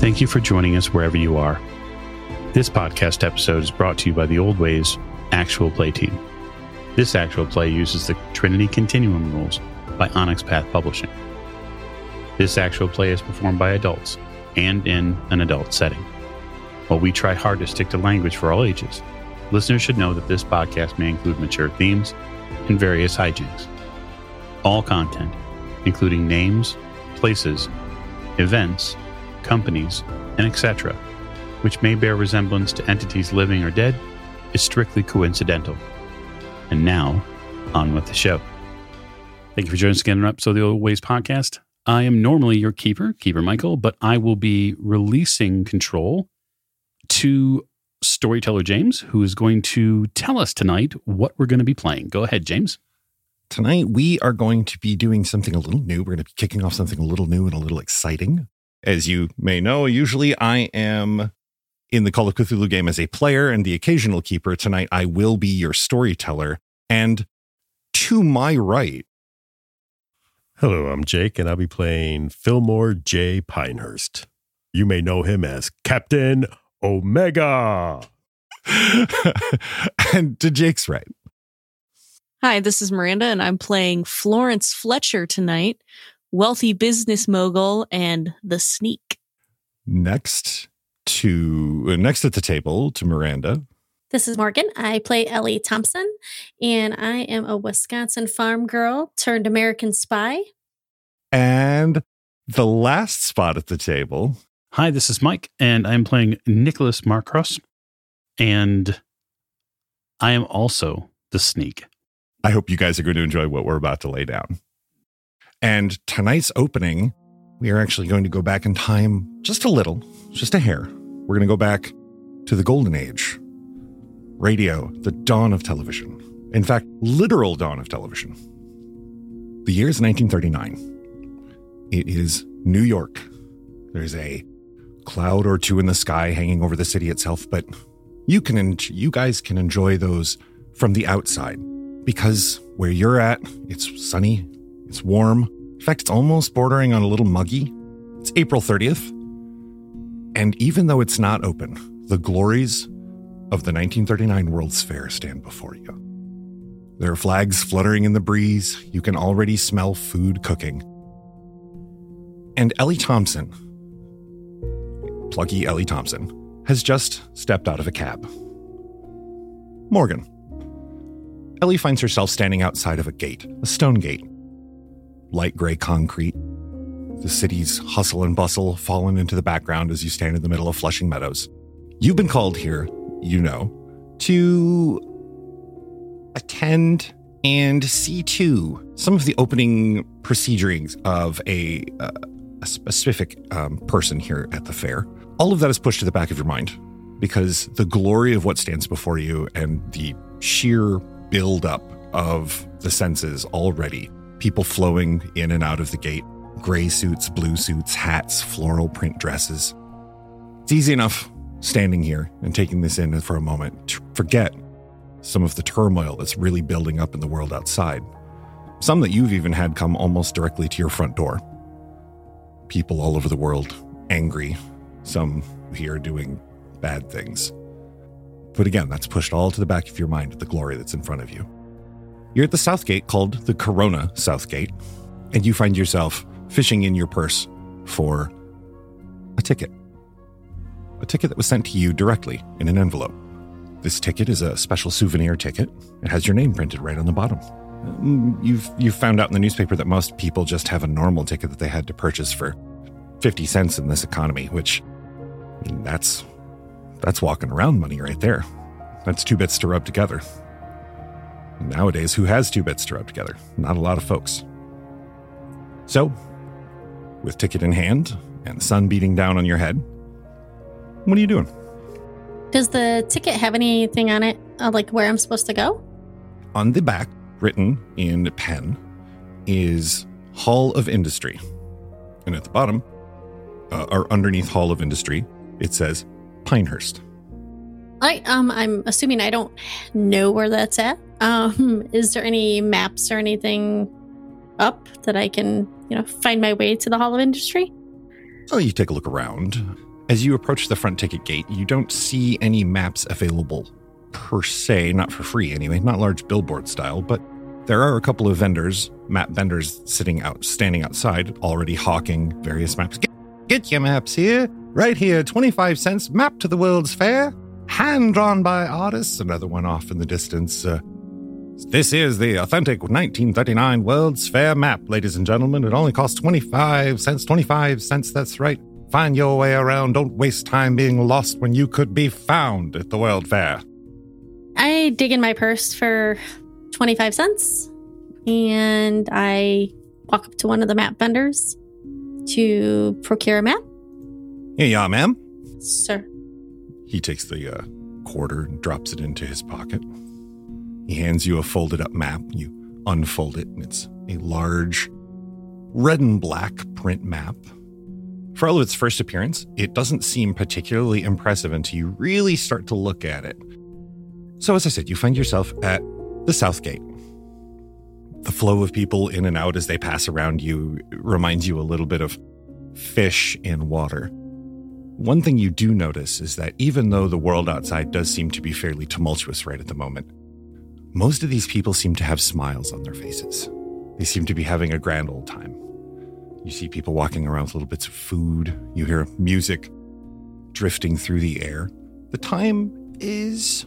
Thank you for joining us wherever you are. This podcast episode is brought to you by the Old Ways Actual Play Team. This actual play uses the Trinity Continuum rules by Onyx Path Publishing. This actual play is performed by adults and in an adult setting. While we try hard to stick to language for all ages, listeners should know that this podcast may include mature themes and various hijinks. All content, including names, places, events, companies, and etc., which may bear resemblance to entities living or dead, is strictly coincidental. And now, on with the show. Thank you for joining us again on episode of the Old Ways Podcast. I am normally your keeper, Keeper Michael, but I will be releasing control to storyteller James, who is going to tell us tonight what we're going to be playing. Go ahead, James. Tonight, we are going to be doing something a little new. We're going to be kicking off something a little new and a little exciting. As you may know, usually I am in the Call of Cthulhu game as a player and the occasional keeper. Tonight, I will be your storyteller. And to my right, Hello, I'm Jake, and I'll be playing Fillmore J. Pinehurst. You may know him as Captain Omega. and to Jake's right, Hi, this is Miranda, and I'm playing Florence Fletcher tonight, wealthy business mogul and the sneak. next to uh, next at the table to Miranda, This is Morgan. I play Ellie Thompson, and I am a Wisconsin farm girl turned American spy. and the last spot at the table. Hi, this is Mike, and I'm playing Nicholas Marcross, and I am also the sneak. I hope you guys are going to enjoy what we're about to lay down. And tonight's opening, we are actually going to go back in time just a little, just a hair. We're going to go back to the golden age, radio, the dawn of television. In fact, literal dawn of television. The year is 1939. It is New York. There's a cloud or two in the sky hanging over the city itself, but you can en- you guys can enjoy those from the outside because where you're at, it's sunny, it's warm. In fact, it's almost bordering on a little muggy. It's April 30th. And even though it's not open, the glories of the 1939 World's Fair stand before you. There are flags fluttering in the breeze. You can already smell food cooking. And Ellie Thompson, plucky Ellie Thompson, has just stepped out of a cab. Morgan, Ellie finds herself standing outside of a gate, a stone gate. Light gray concrete. The city's hustle and bustle fallen into the background as you stand in the middle of Flushing Meadows. You've been called here, you know, to attend and see to some of the opening procedurings of a, uh, a specific um, person here at the fair. All of that is pushed to the back of your mind because the glory of what stands before you and the sheer buildup of the senses already. People flowing in and out of the gate, gray suits, blue suits, hats, floral print dresses. It's easy enough standing here and taking this in for a moment to forget some of the turmoil that's really building up in the world outside. Some that you've even had come almost directly to your front door. People all over the world angry, some here doing bad things. But again, that's pushed all to the back of your mind, the glory that's in front of you. You're at the South Gate called the Corona South Gate, and you find yourself fishing in your purse for a ticket. A ticket that was sent to you directly in an envelope. This ticket is a special souvenir ticket. It has your name printed right on the bottom. Mm, You've you've found out in the newspaper that most people just have a normal ticket that they had to purchase for 50 cents in this economy, which I mean, that's that's walking around money right there. That's two bits to rub together. Nowadays, who has two bits to rub together? Not a lot of folks. So, with ticket in hand and the sun beating down on your head, what are you doing? Does the ticket have anything on it, uh, like where I'm supposed to go? On the back, written in pen, is Hall of Industry. And at the bottom, uh, or underneath Hall of Industry, it says Pinehurst. I um, I'm assuming I don't know where that's at. Um, is there any maps or anything up that I can, you know, find my way to the Hall of Industry? Oh, you take a look around. As you approach the front ticket gate, you don't see any maps available per se, not for free anyway, not large billboard style, but there are a couple of vendors, map vendors sitting out, standing outside, already hawking various maps. Get, get your maps here, right here, 25 cents, map to the World's Fair, hand drawn by artists. Another one off in the distance. Uh, this is the authentic 1939 World's Fair map, ladies and gentlemen. It only costs 25 cents. 25 cents, that's right. Find your way around. Don't waste time being lost when you could be found at the World Fair. I dig in my purse for 25 cents and I walk up to one of the map vendors to procure a map. Here you are, ma'am. Sir. He takes the uh, quarter and drops it into his pocket. He hands you a folded up map. You unfold it, and it's a large red and black print map. For all of its first appearance, it doesn't seem particularly impressive until you really start to look at it. So, as I said, you find yourself at the South Gate. The flow of people in and out as they pass around you reminds you a little bit of fish in water. One thing you do notice is that even though the world outside does seem to be fairly tumultuous right at the moment, most of these people seem to have smiles on their faces. They seem to be having a grand old time. You see people walking around with little bits of food. You hear music drifting through the air. The time is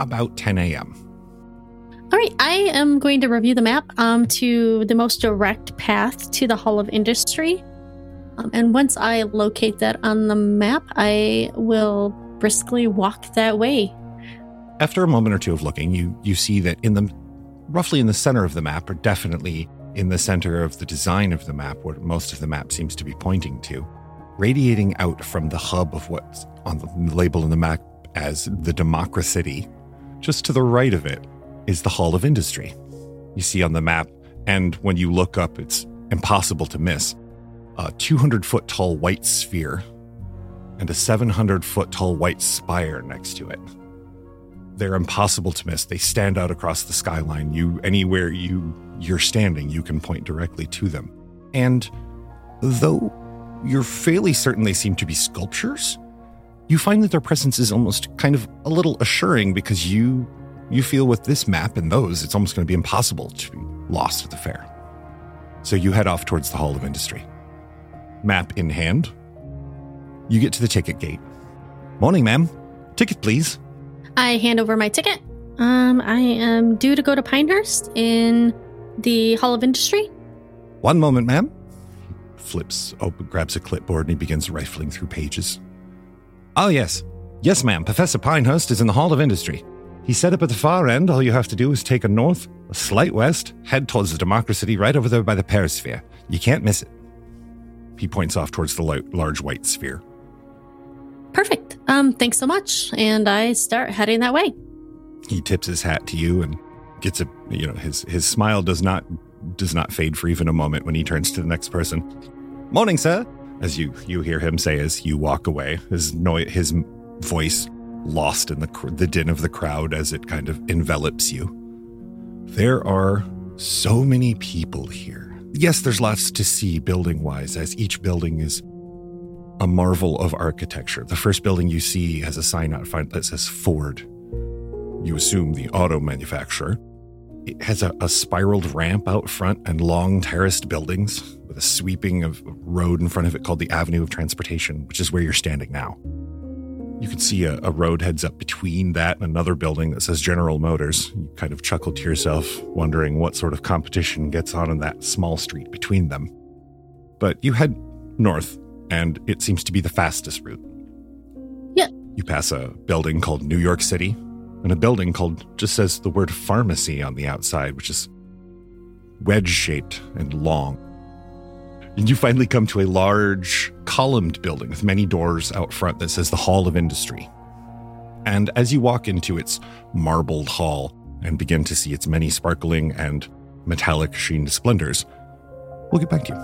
about 10 a.m. All right, I am going to review the map um, to the most direct path to the Hall of Industry. Um, and once I locate that on the map, I will briskly walk that way. After a moment or two of looking, you you see that in the roughly in the center of the map, or definitely in the center of the design of the map, where most of the map seems to be pointing to, radiating out from the hub of what's on the label in the map as the Democracy, just to the right of it is the Hall of Industry. You see on the map, and when you look up, it's impossible to miss a 200 foot tall white sphere and a 700 foot tall white spire next to it. They're impossible to miss. They stand out across the skyline. You anywhere you you're standing, you can point directly to them. And though you're fairly certain they seem to be sculptures, you find that their presence is almost kind of a little assuring because you you feel with this map and those, it's almost going to be impossible to be lost at the fair. So you head off towards the Hall of Industry. Map in hand, you get to the ticket gate. Morning, ma'am. Ticket, please. I hand over my ticket. Um, I am due to go to Pinehurst in the Hall of Industry. One moment, ma'am. Flips open, grabs a clipboard, and he begins rifling through pages. Oh, yes. Yes, ma'am. Professor Pinehurst is in the Hall of Industry. He's set up at the far end. All you have to do is take a north, a slight west, head towards the Democracy right over there by the Perisphere. You can't miss it. He points off towards the large white sphere. Perfect. Um, thanks so much. And I start heading that way. He tips his hat to you and gets a you know his his smile does not does not fade for even a moment when he turns to the next person. Morning, sir. As you you hear him say as you walk away, his noise his voice lost in the the din of the crowd as it kind of envelops you. There are so many people here. Yes, there's lots to see building wise, as each building is a marvel of architecture. The first building you see has a sign out front that says Ford. You assume the auto manufacturer. It has a, a spiraled ramp out front and long terraced buildings with a sweeping of road in front of it called the Avenue of Transportation, which is where you're standing now. You can see a, a road heads up between that and another building that says General Motors. You kind of chuckle to yourself, wondering what sort of competition gets on in that small street between them. But you head north, and it seems to be the fastest route. Yeah. You pass a building called New York City, and a building called just says the word pharmacy on the outside, which is wedge shaped and long. And you finally come to a large columned building with many doors out front that says the Hall of Industry. And as you walk into its marbled hall and begin to see its many sparkling and metallic sheened splendors, we'll get back to you.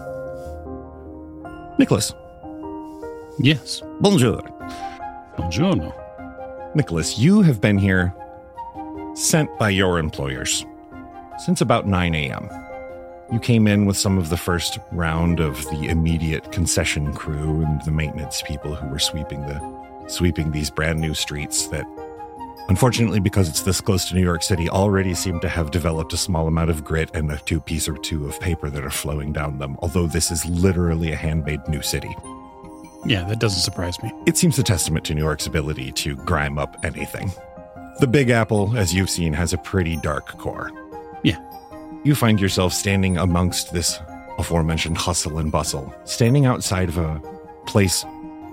Nicholas, Yes. bonjour. Buongiorno. Nicholas, you have been here sent by your employers since about 9 a.m. You came in with some of the first round of the immediate concession crew and the maintenance people who were sweeping the sweeping these brand new streets that unfortunately because it's this close to New York City already seem to have developed a small amount of grit and a two piece or two of paper that are flowing down them although this is literally a handmade new city. Yeah, that doesn't surprise me. It seems a testament to New York's ability to grime up anything. The Big Apple, as you've seen, has a pretty dark core. Yeah. You find yourself standing amongst this aforementioned hustle and bustle, standing outside of a place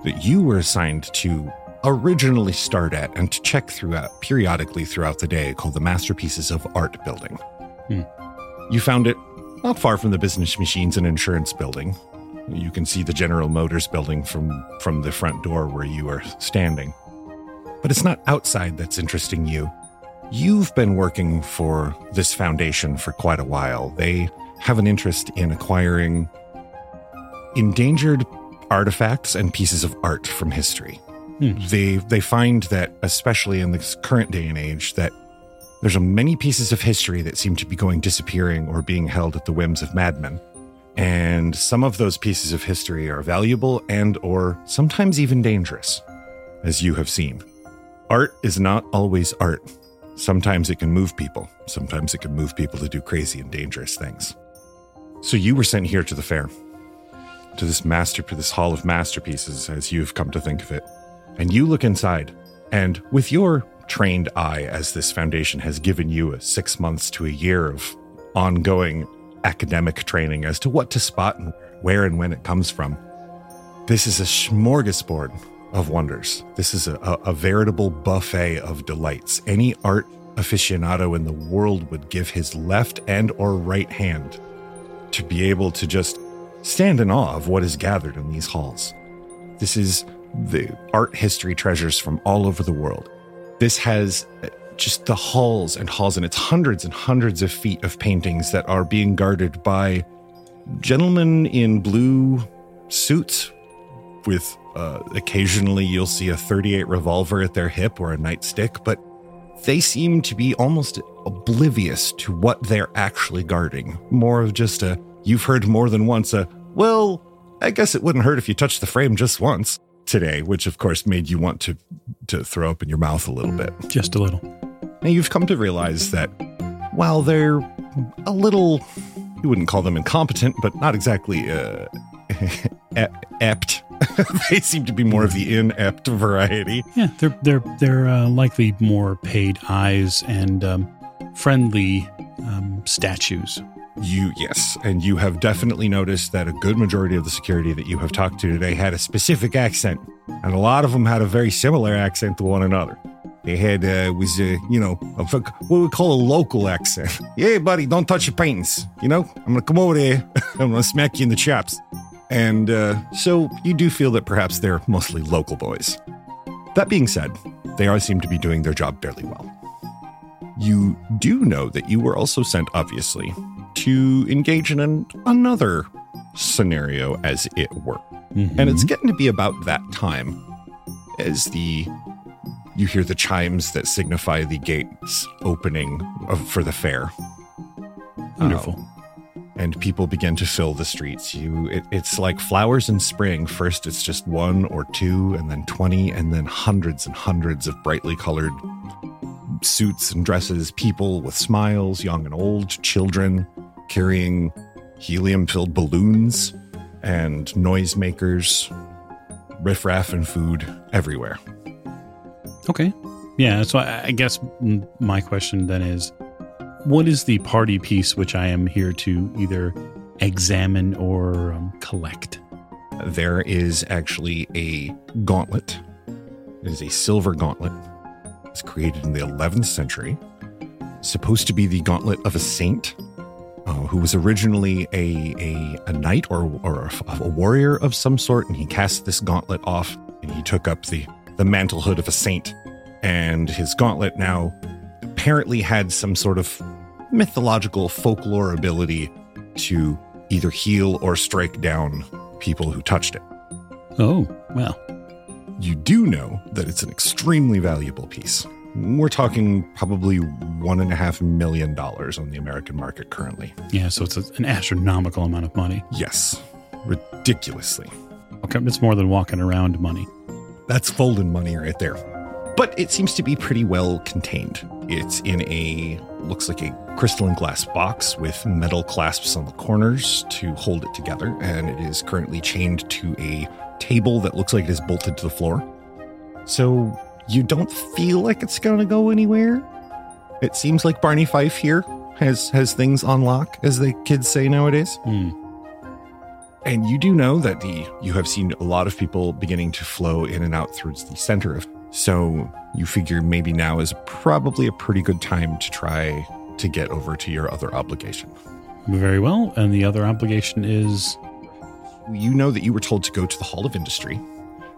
that you were assigned to originally start at and to check throughout periodically throughout the day called the Masterpieces of Art Building. Hmm. You found it not far from the business machines and insurance building. You can see the General Motors building from, from the front door where you are standing. But it's not outside that's interesting you. You've been working for this foundation for quite a while. They have an interest in acquiring endangered artifacts and pieces of art from history. Hmm. They they find that especially in this current day and age that there's a many pieces of history that seem to be going disappearing or being held at the whims of madmen. And some of those pieces of history are valuable and or sometimes even dangerous, as you have seen. Art is not always art. Sometimes it can move people. Sometimes it can move people to do crazy and dangerous things. So you were sent here to the fair, to this master, to this hall of masterpieces, as you've come to think of it. And you look inside, and with your trained eye, as this foundation has given you a six months to a year of ongoing academic training as to what to spot and where and when it comes from, this is a smorgasbord of wonders. This is a, a, veritable buffet of delights. Any art aficionado in the world would give his left and or right hand to be able to just stand in awe of what is gathered in these halls. This is the art history treasures from all over the world. This has just the halls and halls, and it's hundreds and hundreds of feet of paintings that are being guarded by gentlemen in blue suits with uh, occasionally you'll see a 38 revolver at their hip or a nightstick, but they seem to be almost oblivious to what they're actually guarding. More of just a, you've heard more than once a, well, I guess it wouldn't hurt if you touched the frame just once today, which of course made you want to, to throw up in your mouth a little bit. Just a little. Now you've come to realize that while they're a little, you wouldn't call them incompetent, but not exactly uh, apt. they seem to be more of the inept variety. Yeah, they're they're they're uh, likely more paid eyes and um, friendly um, statues. You, yes, and you have definitely noticed that a good majority of the security that you have talked to today had a specific accent, and a lot of them had a very similar accent to one another. They had uh, was uh, you know a, what we call a local accent. Yeah, buddy, don't touch your paintings. You know, I'm gonna come over there. I'm gonna smack you in the chops. And uh, so you do feel that perhaps they're mostly local boys. That being said, they all seem to be doing their job fairly well. You do know that you were also sent, obviously, to engage in an, another scenario, as it were. Mhm. And it's getting to be about that time as the you hear the chimes that signify the gates opening of, for the fair wonderful. And people begin to fill the streets. You, it, it's like flowers in spring. First, it's just one or two, and then 20, and then hundreds and hundreds of brightly colored suits and dresses, people with smiles, young and old, children carrying helium filled balloons and noisemakers, riffraff and food everywhere. Okay. Yeah. So I, I guess my question then is, what is the party piece which I am here to either examine or um, collect? There is actually a gauntlet. It is a silver gauntlet. It's created in the 11th century. Supposed to be the gauntlet of a saint uh, who was originally a, a, a knight or, or a, a warrior of some sort. And he cast this gauntlet off and he took up the, the mantlehood of a saint. And his gauntlet now apparently had some sort of mythological folklore ability to either heal or strike down people who touched it. Oh, well. You do know that it's an extremely valuable piece. We're talking probably one and a half million dollars on the American market currently. Yeah, so it's an astronomical amount of money. Yes, ridiculously. Okay, it's more than walking around money. That's folding money right there. But it seems to be pretty well contained. It's in a looks like a crystalline glass box with metal clasps on the corners to hold it together, and it is currently chained to a table that looks like it is bolted to the floor. So you don't feel like it's going to go anywhere. It seems like Barney Fife here has has things on lock, as the kids say nowadays. Hmm. And you do know that the you have seen a lot of people beginning to flow in and out through the center of. So you figure maybe now is probably a pretty good time to try to get over to your other obligation. Very well. And the other obligation is You know that you were told to go to the Hall of Industry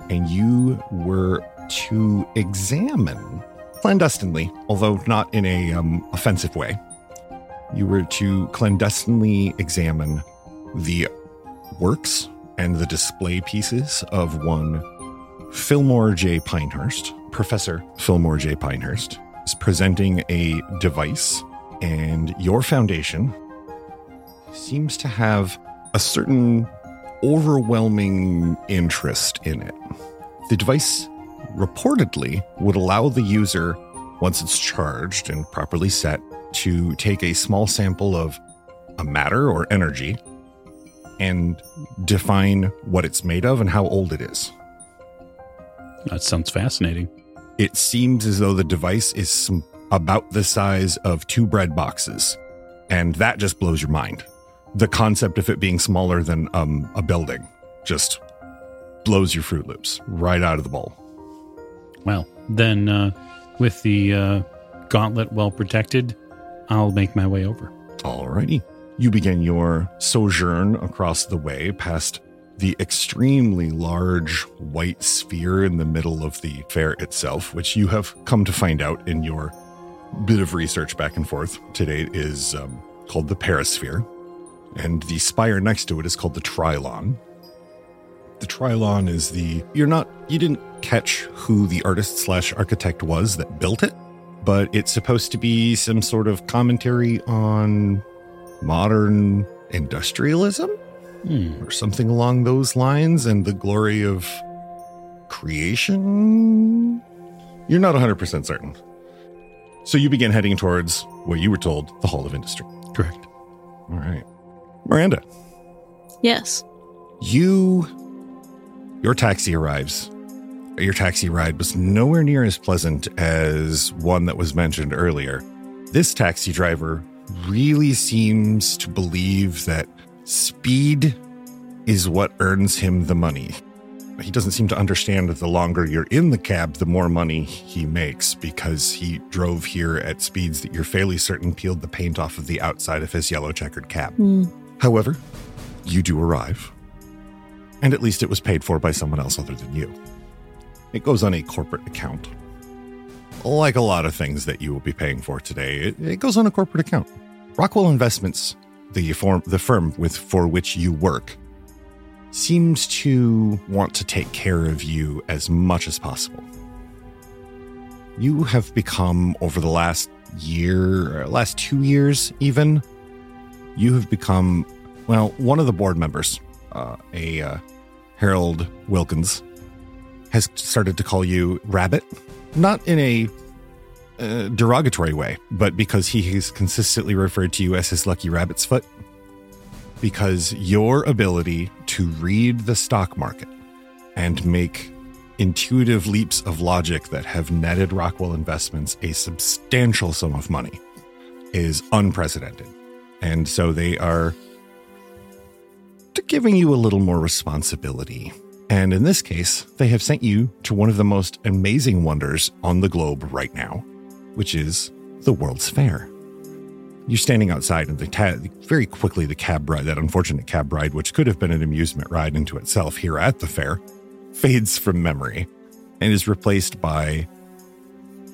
and you were to examine clandestinely, although not in a um, offensive way. You were to clandestinely examine the works and the display pieces of one Fillmore J. Pinehurst. Professor Fillmore J. Pinehurst is presenting a device, and your foundation seems to have a certain overwhelming interest in it. The device reportedly would allow the user, once it's charged and properly set, to take a small sample of a matter or energy and define what it's made of and how old it is. That sounds fascinating. It seems as though the device is about the size of two bread boxes, and that just blows your mind. The concept of it being smaller than um, a building just blows your Froot Loops right out of the bowl. Well, then uh, with the uh, gauntlet well protected, I'll make my way over. Alrighty. You begin your sojourn across the way past the extremely large white sphere in the middle of the fair itself, which you have come to find out in your bit of research back and forth today is um, called the Perisphere. And the spire next to it is called the Trilon. The Trilon is the you're not you didn't catch who the artist slash architect was that built it, but it's supposed to be some sort of commentary on modern industrialism Hmm. or something along those lines and the glory of creation. You're not 100% certain. So you begin heading towards what you were told the Hall of Industry. Correct. All right. Miranda, Yes. you your taxi arrives. Your taxi ride was nowhere near as pleasant as one that was mentioned earlier. This taxi driver really seems to believe that speed is what earns him the money. He doesn't seem to understand that the longer you're in the cab, the more money he makes because he drove here at speeds that you're fairly certain peeled the paint off of the outside of his yellow checkered cab. Hmm. However, you do arrive, and at least it was paid for by someone else other than you. It goes on a corporate account. Like a lot of things that you will be paying for today, it, it goes on a corporate account. Rockwell Investments, the firm, the firm with for which you work, seems to want to take care of you as much as possible. You have become over the last year, last two years, even, you have become well, one of the board members, uh, a uh, Harold Wilkins, has started to call you Rabbit, not in a uh, derogatory way, but because he has consistently referred to you as his lucky rabbit's foot. Because your ability to read the stock market and make intuitive leaps of logic that have netted Rockwell Investments a substantial sum of money is unprecedented. And so they are giving you a little more responsibility. And in this case, they have sent you to one of the most amazing wonders on the globe right now, which is the World's Fair. You're standing outside, and the ta- very quickly the cab ride, that unfortunate cab ride, which could have been an amusement ride into itself here at the fair, fades from memory and is replaced by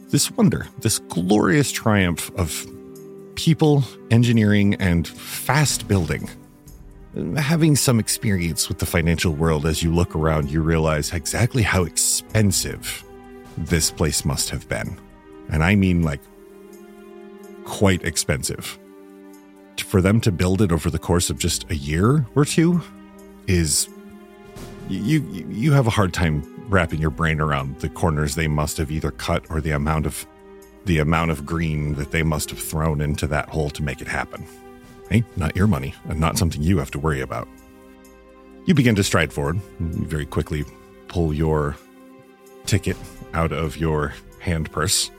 this wonder, this glorious triumph of people, engineering, and fast building having some experience with the financial world as you look around, you realize exactly how expensive this place must have been. And I mean like quite expensive. For them to build it over the course of just a year or two is you you have a hard time wrapping your brain around the corners they must have either cut or the amount of the amount of green that they must have thrown into that hole to make it happen. Hey, not your money and not something you have to worry about. You begin to stride forward. You very quickly pull your ticket out of your hand purse.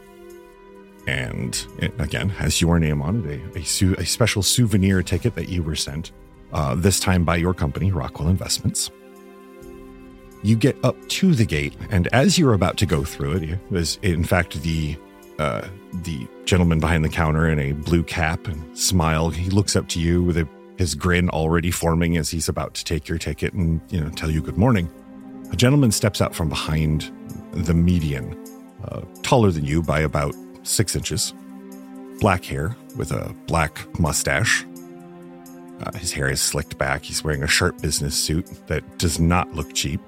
And it, again, has your name on it, a, a, su- a special souvenir ticket that you were sent, uh, this time by your company, Rockwell Investments. You get up to the gate, and as you're about to go through it, it in fact the uh, the gentleman behind the counter in a blue cap and smile. He looks up to you with a, his grin already forming as he's about to take your ticket and you know tell you good morning. A gentleman steps out from behind the median, uh, taller than you by about six inches, black hair with a black mustache. Uh, his hair is slicked back. He's wearing a sharp business suit that does not look cheap.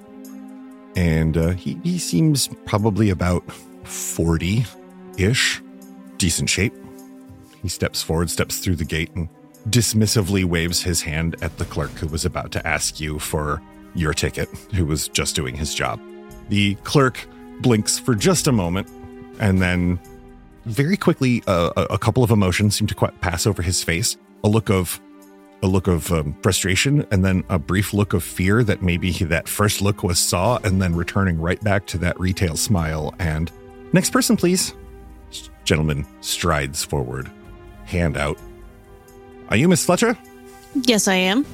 And uh, he, he seems probably about 40 ish, decent shape. He steps forward, steps through the gate, and dismissively waves his hand at the clerk who was about to ask you for your ticket, who was just doing his job. The clerk blinks for just a moment, and then very quickly, uh, a couple of emotions seem to quite pass over his face. A look of a look of um, frustration, and then a brief look of fear that maybe he, that first look was saw, and then returning right back to that retail smile. And next person, please. Gentleman strides forward, hand out. Are you Miss Fletcher? Yes, I am.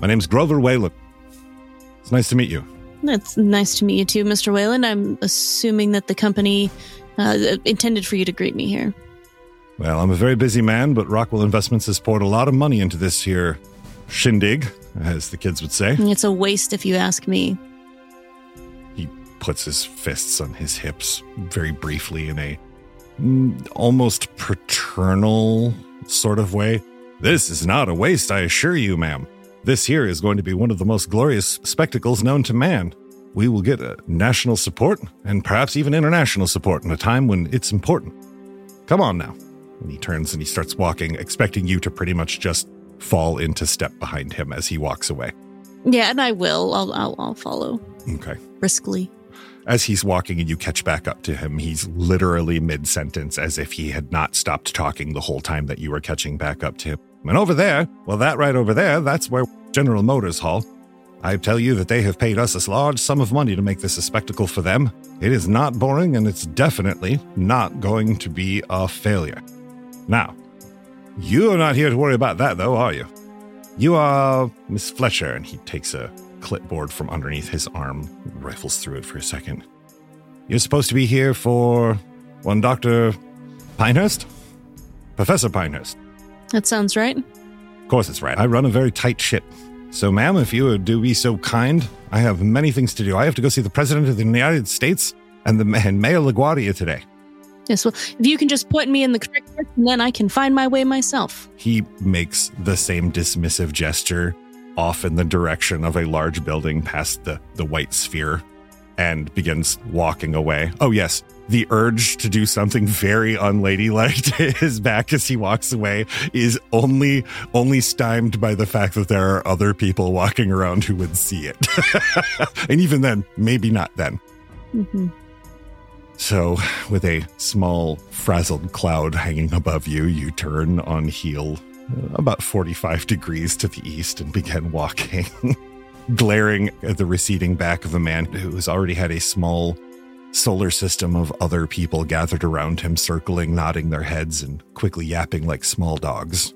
My name's Grover Whalen. It's nice to meet you. It's nice to meet you too, Mr. Whalen. I'm assuming that the company uh, intended for you to greet me here. Well, I'm a very busy man, but Rockwell Investments has poured a lot of money into this here shindig, as the kids would say. It's a waste if you ask me. He puts his fists on his hips very briefly in a mm, almost paternal sort of way. This is not a waste, I assure you, ma'am. This here is going to be one of the most glorious spectacles known to man. We will get a national support and perhaps even international support in a time when it's important. Come on now. And he turns and he starts walking, expecting you to pretty much just fall into step behind him as he walks away. Yeah, and I will. I'll I'll, I'll follow. Okay. Briskly. As he's walking and you catch back up to him, he's literally mid sentence as if he had not stopped talking the whole time that you were catching back up to him. And over there, well, that right over there, that's where General Motors Hall. I tell you that they have paid us a large sum of money to make this a spectacle for them. It is not boring, and it's definitely not going to be a failure. Now, you are not here to worry about that, though, are you? You are Miss Fletcher, and he takes a clipboard from underneath his arm, rifles through it for a second. You're supposed to be here for one Dr. Pinehurst? Professor Pinehurst. That sounds right. Of course, it's right. I run a very tight ship. So, ma'am, if you would do be so kind, I have many things to do. I have to go see the President of the United States and the and Mayor LaGuardia today. Yes, well, if you can just point me in the correct direction, then I can find my way myself. He makes the same dismissive gesture off in the direction of a large building past the, the white sphere and begins walking away. Oh, yes. The urge to do something very unladylike to his back as he walks away is only only stymied by the fact that there are other people walking around who would see it. and even then, maybe not then. Mm-hmm. So, with a small frazzled cloud hanging above you, you turn on heel about 45 degrees to the east and begin walking, glaring at the receding back of a man who has already had a small solar system of other people gathered around him, circling, nodding their heads, and quickly yapping like small dogs.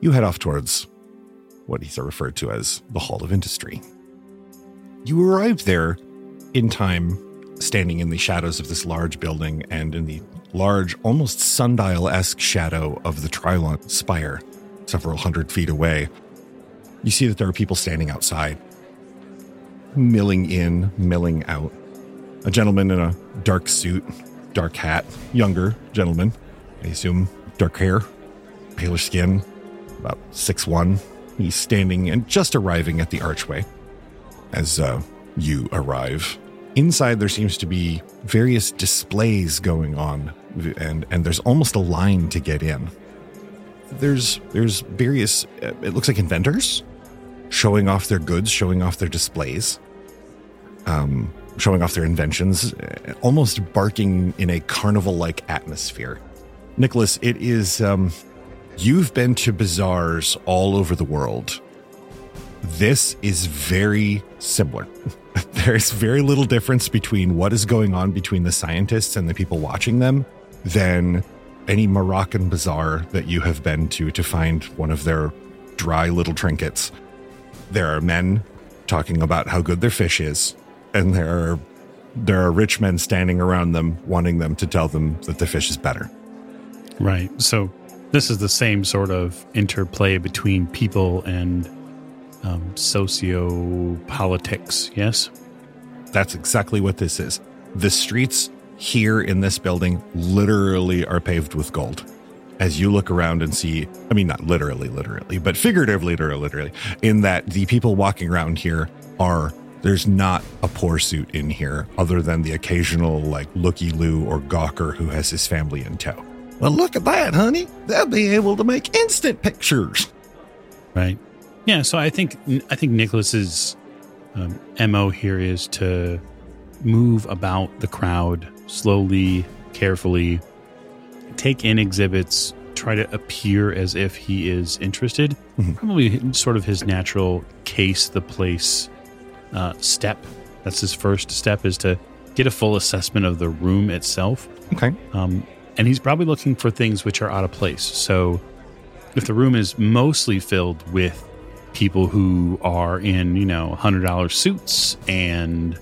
You head off towards what he's referred to as the Hall of Industry. You arrive there in time standing in the shadows of this large building and in the large, almost sundial esque shadow of the Trilon spire, several hundred feet away. You see that there are people standing outside, milling in, milling out. A gentleman in a dark suit, dark hat, younger gentleman, I assume dark hair, paler skin, about six one. He's standing and just arriving at the archway as uh, you arrive Inside, there seems to be various displays going on, and, and there's almost a line to get in. There's there's various. uh, It looks like inventors showing off their goods, showing off their displays, um, showing off their inventions, almost barking in a carnival-like atmosphere. Nicholas, it is. Um, you've been to bazaars all over the world. This is very similar. There's very little difference between what is going on between the scientists and the people watching them than any Moroccan bazaar that you have been to to find one of their dry little trinkets. There are men talking about how good their fish is, and there are there are rich men standing around them wanting them to tell them that the fish is better. Right. So this is the same sort of interplay between people and um, socio politics. Yes. That's exactly what this is. The streets here in this building literally are paved with gold. As you look around and see, I mean, not literally, literally, but figuratively, literally, in that the people walking around here are, there's not a poor suit in here other than the occasional, like, looky loo or gawker who has his family in tow. Well, look at that, honey. They'll be able to make instant pictures. Right. Yeah. So I think I think Nicholas's um, mo here is to move about the crowd slowly, carefully, take in exhibits, try to appear as if he is interested. Mhm. Probably sort of his natural case the place uh, step. That's his first step is to get a full assessment of the room itself. Okay. Um, and he's probably looking for things which are out of place. So if the room is mostly filled with people who are in, you know, $100 suits and,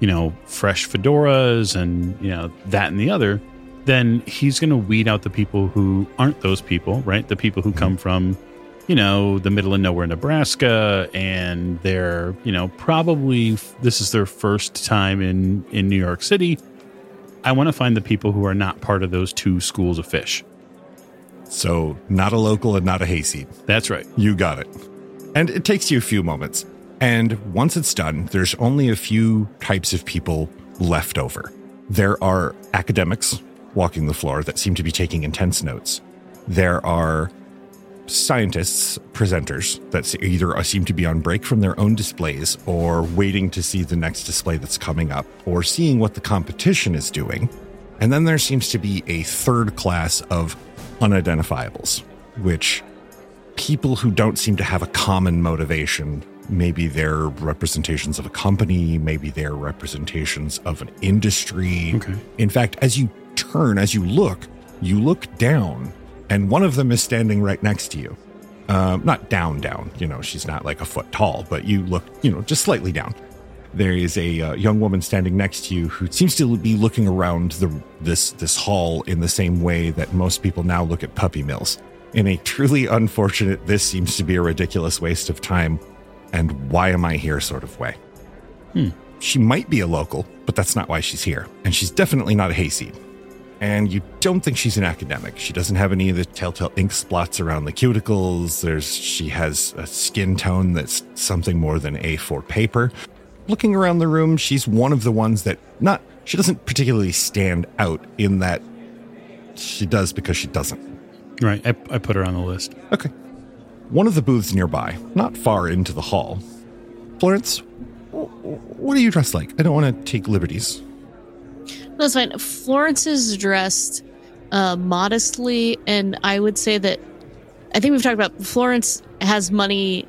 you know, fresh fedoras and, you know, that and the other, then he's going to weed out the people who aren't those people, right? The people who come from, you know, the middle of nowhere, Nebraska, and they're, you know, probably this is their first time in in New York City. I want to find the people who are not part of those two schools of fish. So, not a local and not a hayseed. That's right. You got it. And it takes you a few moments. And once it's done, there's only a few types of people left over. There are academics walking the floor that seem to be taking intense notes. There are scientists, presenters that either seem to be on break from their own displays or waiting to see the next display that's coming up or seeing what the competition is doing. And then there seems to be a third class of unidentifiables, which people who don't seem to have a common motivation. Maybe they're representations of a company, maybe they're representations of an industry. Okay. In fact, as you turn, as you look, you look down, and one of them is standing right next to you. Um, not down, down. You know, she's not like a foot tall, but you look, you know, just slightly down. There is a uh, young woman standing next to you who seems to be looking around the this this hall in the same way that most people now look at puppy mills. In a truly unfortunate, this seems to be a ridiculous waste of time, and why am I here sort of way. She might be a local, but that's not why she's here, and she's definitely not a hayseed. And you don't think she's an academic. She doesn't have any of the telltale ink spots around the cuticles. There's she has a skin tone that's something more than A4 paper. Looking around the room, she's one of the ones that not she doesn't particularly stand out in that she does because she doesn't. Right. I, I put her on the list. Okay. One of the booths nearby, not far into the hall. Florence, wh- wh- what are you dressed like? I don't want to take liberties. That's fine. Florence is dressed uh, modestly, and I would say that I think we've talked about Florence has money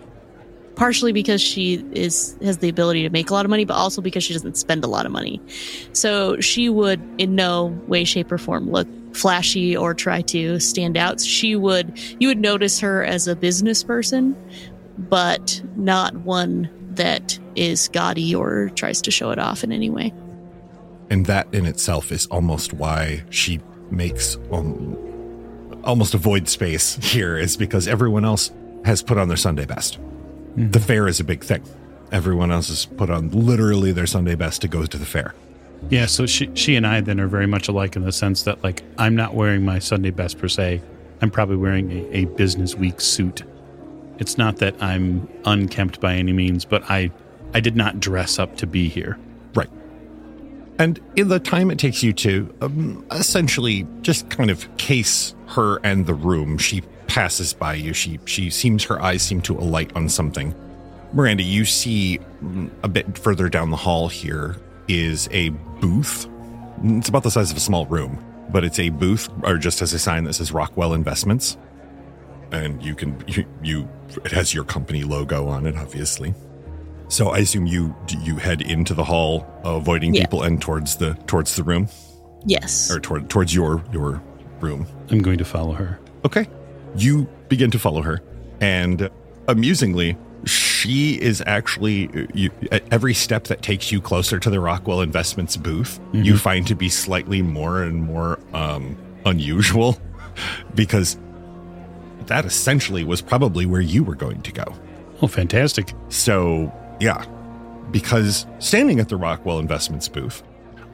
partially because she is has the ability to make a lot of money, but also because she doesn't spend a lot of money. So she would, in no way, shape, or form, look flashy or try to stand out. She would you would notice her as a business person, but not one that is gaudy or tries to show it off in any way. And that in itself is almost why she makes um, almost a void space here, is because everyone else has put on their Sunday best. The fair is a big thing. Everyone else has put on literally their Sunday best to go to the fair. Yeah. So she she and I then are very much alike in the sense that like I'm not wearing my Sunday best per se. I'm probably wearing a, a business week suit. It's not that I'm unkempt by any means, but I I did not dress up to be here. And in the time it takes you to um, essentially just kind of case her and the room, she passes by you. She she seems her eyes seem to alight on something. Miranda, you see mm, a bit further down the hall here is a booth. It's about the size of a small room, but it's a booth, or just as a sign that says Rockwell Investments. And you can you, you it has your company logo on it, obviously. So I assume you you head into the hall, avoiding Yeah. people, and towards the towards the room, Yes. or toward towards your your room. I'm going to follow her. Okay. You begin to follow her, and amusingly, she is actually you, at every step that takes you closer to the Rockwell Investments booth, you find to be slightly more and more um, unusual because that essentially was probably where you were going to go. Oh, fantastic. So, yeah, because standing at the Rockwell Investments booth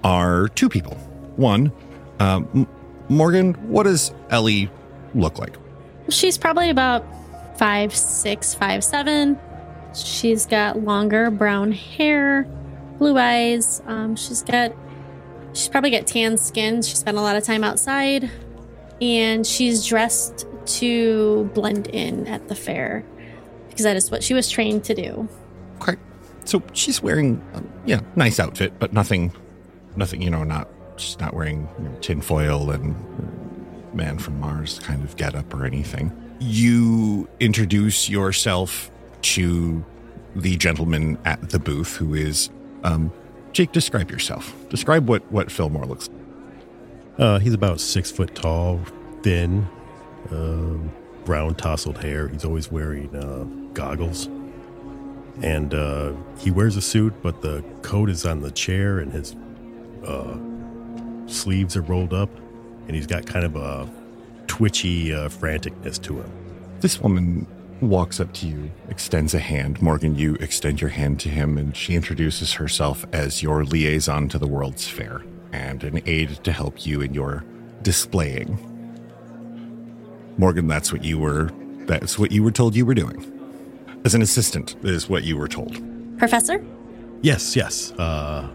are two people. One, um, Morgan, what does Ellie look like? She's probably about five, six, five, seven. She's got longer brown hair, blue eyes. Um, she's got, she's probably got tan skin. She spent a lot of time outside, and she's dressed to blend in at the fair because that is what she was trained to do. Okay. So she's wearing, um, yeah, nice outfit, but nothing, nothing, you know, not, she's not wearing you know, tinfoil and man from Mars kind of getup or anything. You introduce yourself to the gentleman at the booth who is, um, Jake, describe yourself. Describe what, what Fillmore looks like. Uh, he's about six foot tall, thin, um, brown tousled hair. He's always wearing uh, goggles. And uh, he wears a suit, but the coat is on the chair and his uh, sleeves are rolled up. And he's got kind of a twitchy uh, franticness to him. This woman walks up to you, extends a hand. Morgan, you extend your hand to him, and she introduces herself as your liaison to the World's Fair and an aide to help you in your displaying. Morgan, that's what you were that's what you were told you were doing. As an assistant is what you were told. Professor? Yes, yes. Uh,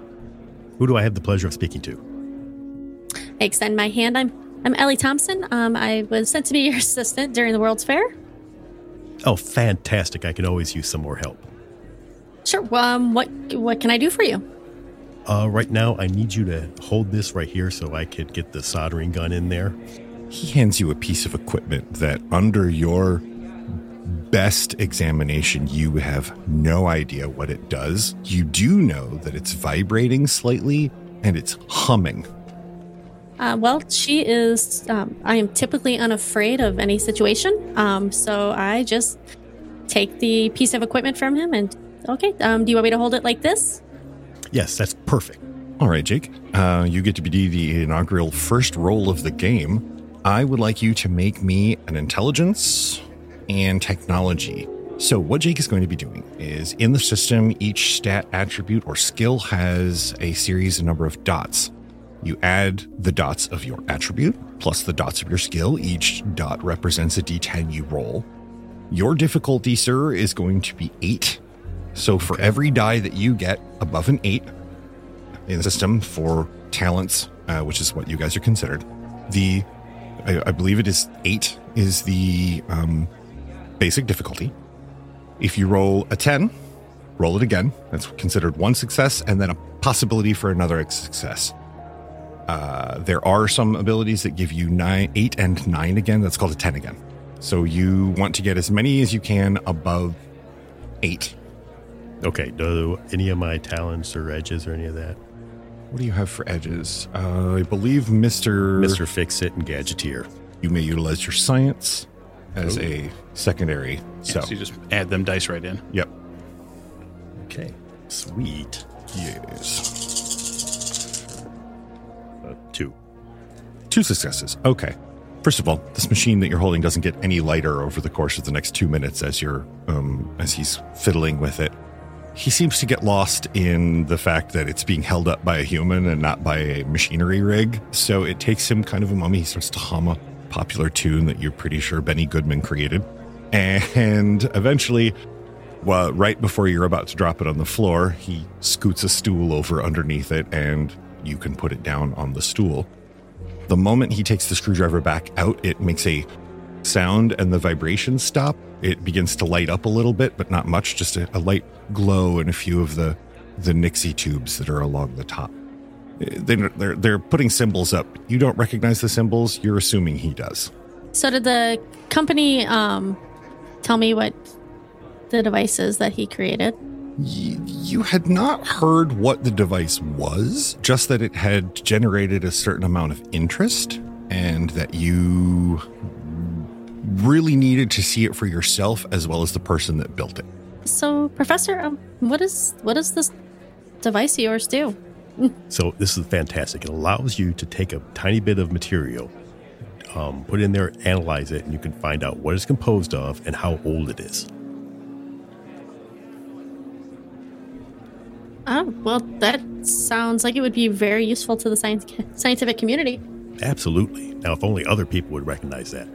who do I have the pleasure of speaking to? I extend my hand. I'm I'm Ellie Thompson. Um, I was sent to be your assistant during the World's Fair. Oh, fantastic. I could always use some more help. Sure. Um, what what can I do for you? Uh, right now, I need you to hold this right here so I could get the soldering gun in there. He hands you a piece of equipment that, under your best examination, you have no idea what it does. You do know that it's vibrating slightly and it's humming. Uh, well, she is. Um, I am typically unafraid of any situation. Um, so I just take the piece of equipment from him and okay. Um, do you want me to hold it like this? Yes, that's perfect. All right, Jake, uh, you get to be the inaugural first roll of the game. I would like you to make me an intelligence and technology. So, what Jake is going to be doing is in the system, each stat attribute or skill has a series, a number of dots. You add the dots of your attribute plus the dots of your skill. Each dot represents a d10 you roll. Your difficulty, sir, is going to be eight. So, for every die that you get above an eight, in the system for talents, uh, which is what you guys are considered. The, I, I believe it is eight, is the um, basic difficulty. If you roll a 10, roll it again. That's considered one success and then a possibility for another success. Uh, there are some abilities that give you nine, eight and nine again. That's called a 10 again. So you want to get as many as you can above eight. Okay, do any of my talents or edges or any of that? What do you have for edges? Uh, I believe Mr. Mr. Fix It and Gadgeteer. You may utilize your science as a secondary. Yeah, so, so you just add them dice right in. yep. Okay, sweet. Yes. Uh, two. Two successes. Okay. First of all, this machine that you're holding doesn't get any lighter over the course of the next two minutes as you're um, as he's fiddling with it. He seems to get lost in the fact that it's being held up by a human and not by a machinery rig. So it takes him kind of a moment. He starts to hum a popular tune that you're pretty sure Benny Goodman created. And eventually, well, right before you're about to drop it on the floor, he scoots a stool over underneath it and you can put it down on the stool. The moment he takes the screwdriver back out, it makes a sound and the vibrations stop. It begins to light up a little bit, but not much, just a, a light glow in a few of the, the Nixie tubes that are along the top. They're, they're, they're putting symbols up. You don't recognize the symbols, you're assuming he does. So did the company um, tell me what the device is that he created? You had not heard what the device was, just that it had generated a certain amount of interest and that you really needed to see it for yourself as well as the person that built it. So, Professor, um, what is what does this device of yours do? So this is fantastic. It allows you to take a tiny bit of material, um, put it in there, analyze it, and you can find out what it's composed of and how old it is. Oh, well, that sounds like it would be very useful to the science, scientific community. Absolutely. Now, if only other people would recognize that.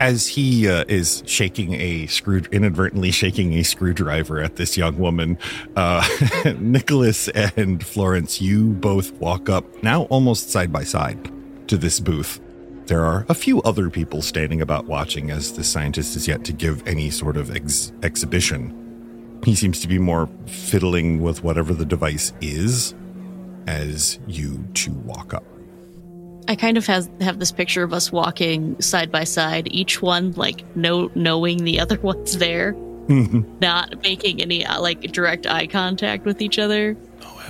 As he uh, is shaking a screw, inadvertently shaking a screwdriver at this young woman, uh, Nicholas and Florence, you both walk up now almost side by side to this booth. There are a few other people standing about watching as the scientist is yet to give any sort of ex- exhibition. He seems to be more fiddling with whatever the device is as you two walk up. I kind of has, have this picture of us walking side by side, each one like no knowing the other one's there, not making any uh, like direct eye contact with each other.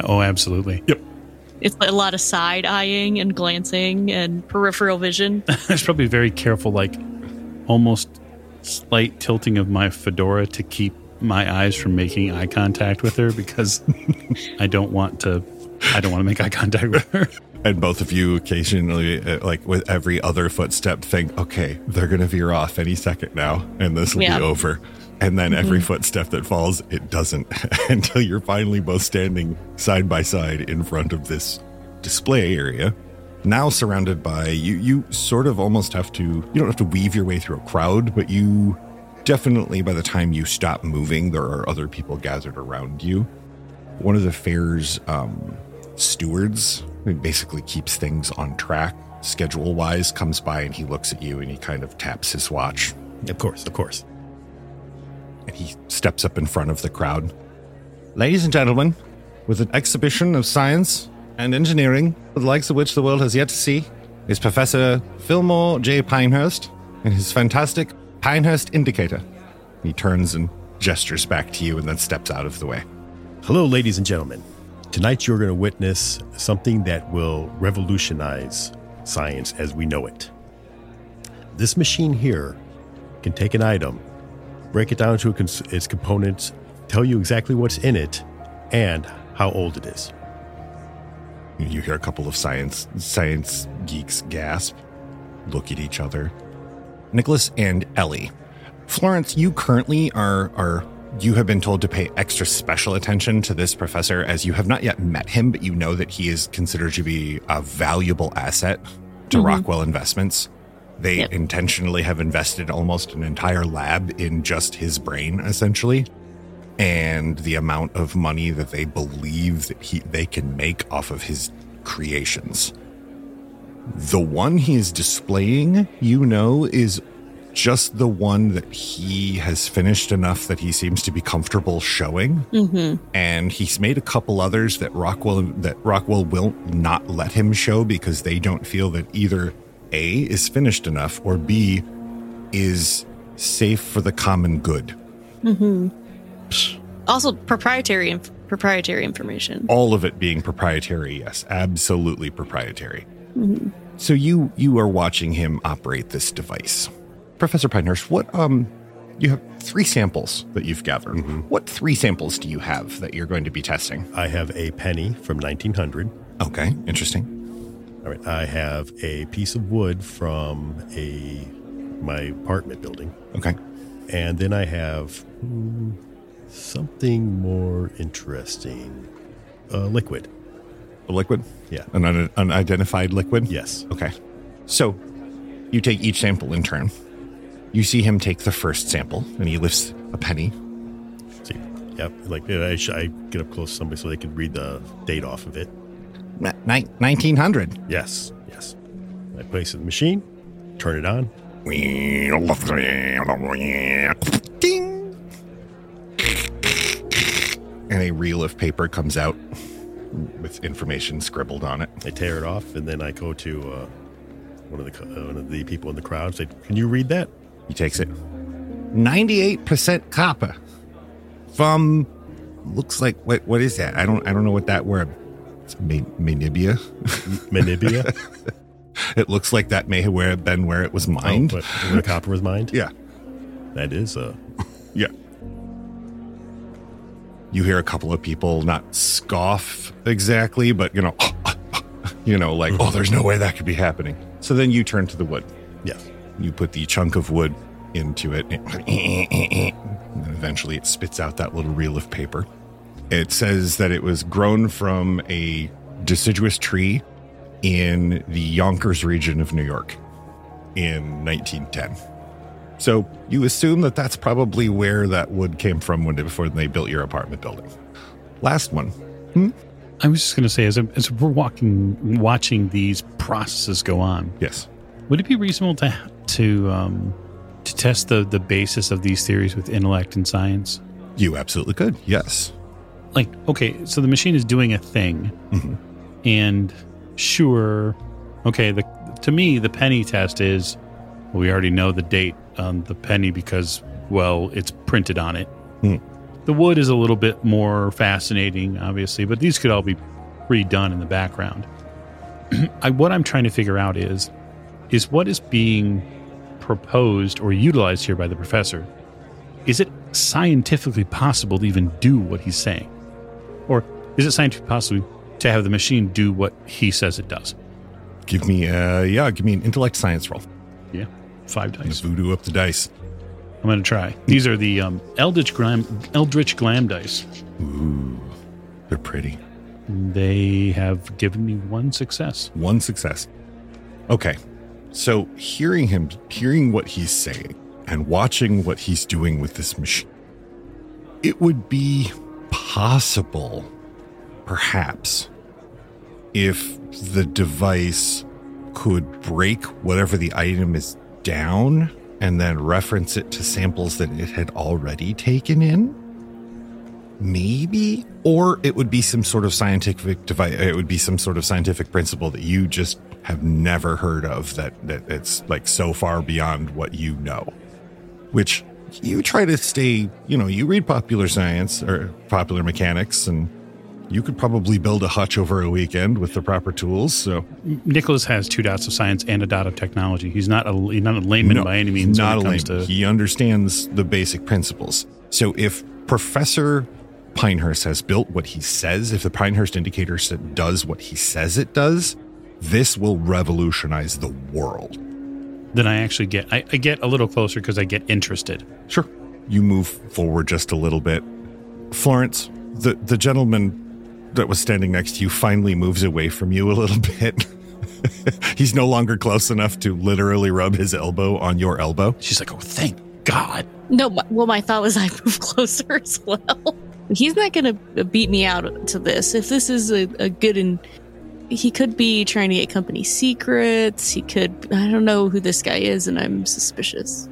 Oh, absolutely. Yep. It's a lot of side eyeing and glancing and peripheral vision. I was probably very careful, like almost slight tilting of my fedora to keep my eyes from making eye contact with her because I don't want to. I don't want to make eye contact with her. And both of you occasionally, uh, like with every other footstep, think, okay, they're going to veer off any second now, and this will Yeah. be over. And then every footstep that falls, it doesn't until you're finally both standing side by side in front of this display area. Now surrounded by you, you sort of almost have to, you don't have to weave your way through a crowd, but you definitely, by the time you stop moving, there are other people gathered around you. One of the fair's um, stewards, who basically keeps things on track, schedule wise, comes by and he looks at you and he kind of taps his watch Of course, of course. and he steps up in front of the crowd. Ladies and gentlemen, with an exhibition of science and engineering, the likes of which the world has yet to see, is Professor Fillmore J. Pinehurst and his fantastic Pinehurst indicator. He turns and gestures back to you and then steps out of the way. Hello, ladies and gentlemen. Tonight you're going to witness something that will revolutionize science as we know it. This machine here can take an item, break it down to its components, tell you exactly what's in it, and how old it is. You hear a couple of science science geeks gasp, look at each other. Nicholas and Ellie. Florence, you currently are are you have been told to pay extra special attention to this professor as you have not yet met him, but you know that he is considered to be a valuable asset to mm-hmm. Rockwell Investments. They Yep. intentionally have invested almost an entire lab in just his brain, essentially and the amount of money that they believe that he they can make off of his creations. The one he is displaying, you know, is just the one that he has finished enough that he seems to be comfortable showing. Mm-hmm. And he's made a couple others that Rockwell that Rockwell will not let him show because they don't feel that either A is finished enough or B is safe for the common good. Also, proprietary inf- proprietary information. all of it being proprietary yes absolutely proprietary so you you are watching him operate this device professor pinehurst what um you have three samples that you've gathered. What three samples do you have that you're going to be testing? I have a penny from 1900. okay interesting. All right, I have a piece of wood from a my apartment building, okay. And then I have hmm, something more interesting, a liquid. a liquid? Yeah. an un- unidentified liquid? Yes. okay. So you take each sample in turn you see him take the first sample and he lifts a penny See. Yep. Like I, sh- I get up close to somebody so they can read the date off of it. Ni- 1900. Yes, yes. I place it in the machine, turn it on. Ding. And a reel of paper comes out with information scribbled on it. I tear it off, and then I go to uh, one of the uh, one of the people in the crowd. Say, "Can you read that?" He takes it. 98% copper from looks like what what is that? I don't I don't know what that word. It's Manibia. Manibia. It looks like that may have been where it was mined. Oh, where the copper was mined. yeah. That is uh, Yeah. You hear a couple of people not scoff exactly, but you know, you know, like, oh, there's no way that could be happening. So then you turn to the wood. yes. You put the chunk of wood into it, and eventually it spits out that little reel of paper. It says that it was grown from a deciduous tree in the Yonkers region of New York in 1910. So you assume that that's probably where that wood came from when before they built your apartment building. Last one. Hmm? I was just going to say, as, as we're walking, watching these processes go on, Yes. would it be reasonable to to um, to test the the basis of these theories with intellect and science? You absolutely could. Yes. Like, okay, so the machine is doing a thing, Mhm. and sure, okay, the to me the penny test is we already know the date on the penny because well, it's printed on it. Hmm. The wood is a little bit more fascinating, obviously, but these could all be redone in the background. I, what I'm trying to figure out is is what is being proposed or utilized here by the professor. Is it scientifically possible to even do what he's saying, or is it scientifically possible to have the machine do what he says it does? Give me uh yeah, give me an intellect science roll. Yeah, five dice. Voodoo up the dice. I'm going to try. These are the um, Eldritch Glam Eldritch Glam dice. Ooh. They're pretty. They have given me one success. One success. Okay. So hearing him, hearing what he's saying, and watching what he's doing with this machine, it would be possible, perhaps, if the device could break whatever the item is down and then reference it to samples that it had already taken in? Maybe? Or it would be some sort of scientific device it would be some sort of scientific principle that you just have never heard of that that it's like so far beyond what you know which you try to stay you know you read popular science or popular mechanics and you could probably build a hutch over a weekend with the proper tools so Nicholas has two dots of science and a dot of technology. He's not a he's not a layman No, by any means. not a layman. to He understands the basic principles. So if Professor Pinehurst has built what he says, if the Pinehurst indicator does what he says it does, this will revolutionize the world. then I actually get I, I get a little closer because I get interested. Sure. You move forward just a little bit. Florence, the, the gentleman that was standing next to you finally moves away from you a little bit. He's no longer close enough to literally rub his elbow on your elbow. She's like, oh, thank God. No, well, my thought was I move closer as well. He's not going to beat me out to this. If this is a, a good and he could be trying to get company secrets. He could. I don't know who this guy is, and I'm suspicious.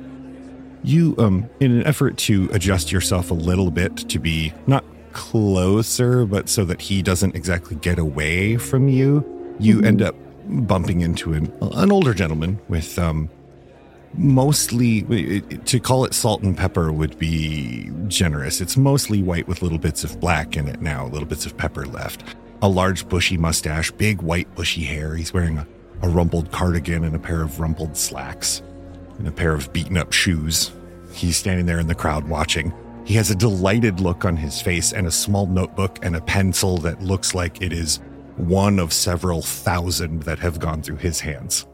You, um, in an effort to adjust yourself a little bit to be not closer, but so that he doesn't exactly get away from you, you end up bumping into an, an older gentleman with, um, mostly to call it salt and pepper would be generous. It's mostly white with little bits of black in it now, little bits of pepper left. A large bushy mustache, big white bushy hair. He's wearing a, a rumpled cardigan and a pair of rumpled slacks and a pair of beaten up shoes. He's standing there in the crowd watching. He has a delighted look on his face and a small notebook and a pencil that looks like it is one of several thousand that have gone through his hands.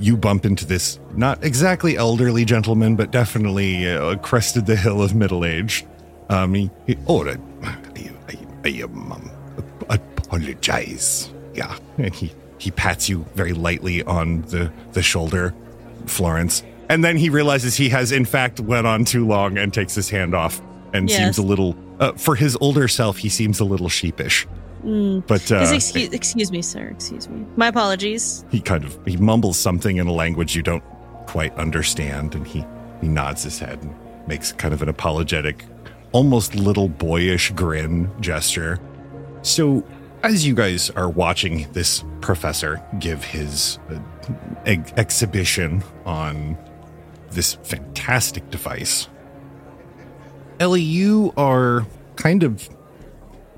You bump into this not exactly elderly gentleman, but definitely uh, crested the hill of middle age. Um, he, he oh, I, I, I, I um, apologize. Yeah, and he he pats you very lightly on the the shoulder, Florence, and then he realizes he has in fact went on too long and takes his hand off and Yes. seems a little. Uh, for his older self, he seems a little sheepish. Mm. But uh, excuse, excuse me, sir. Excuse me. My apologies. he kind of he mumbles something in a language you don't quite understand, and he he nods his head and makes kind of an apologetic, almost little boyish grin gesture. So, as you guys are watching this professor give his uh, ex- exhibition on this fantastic device, Ellie, you are kind of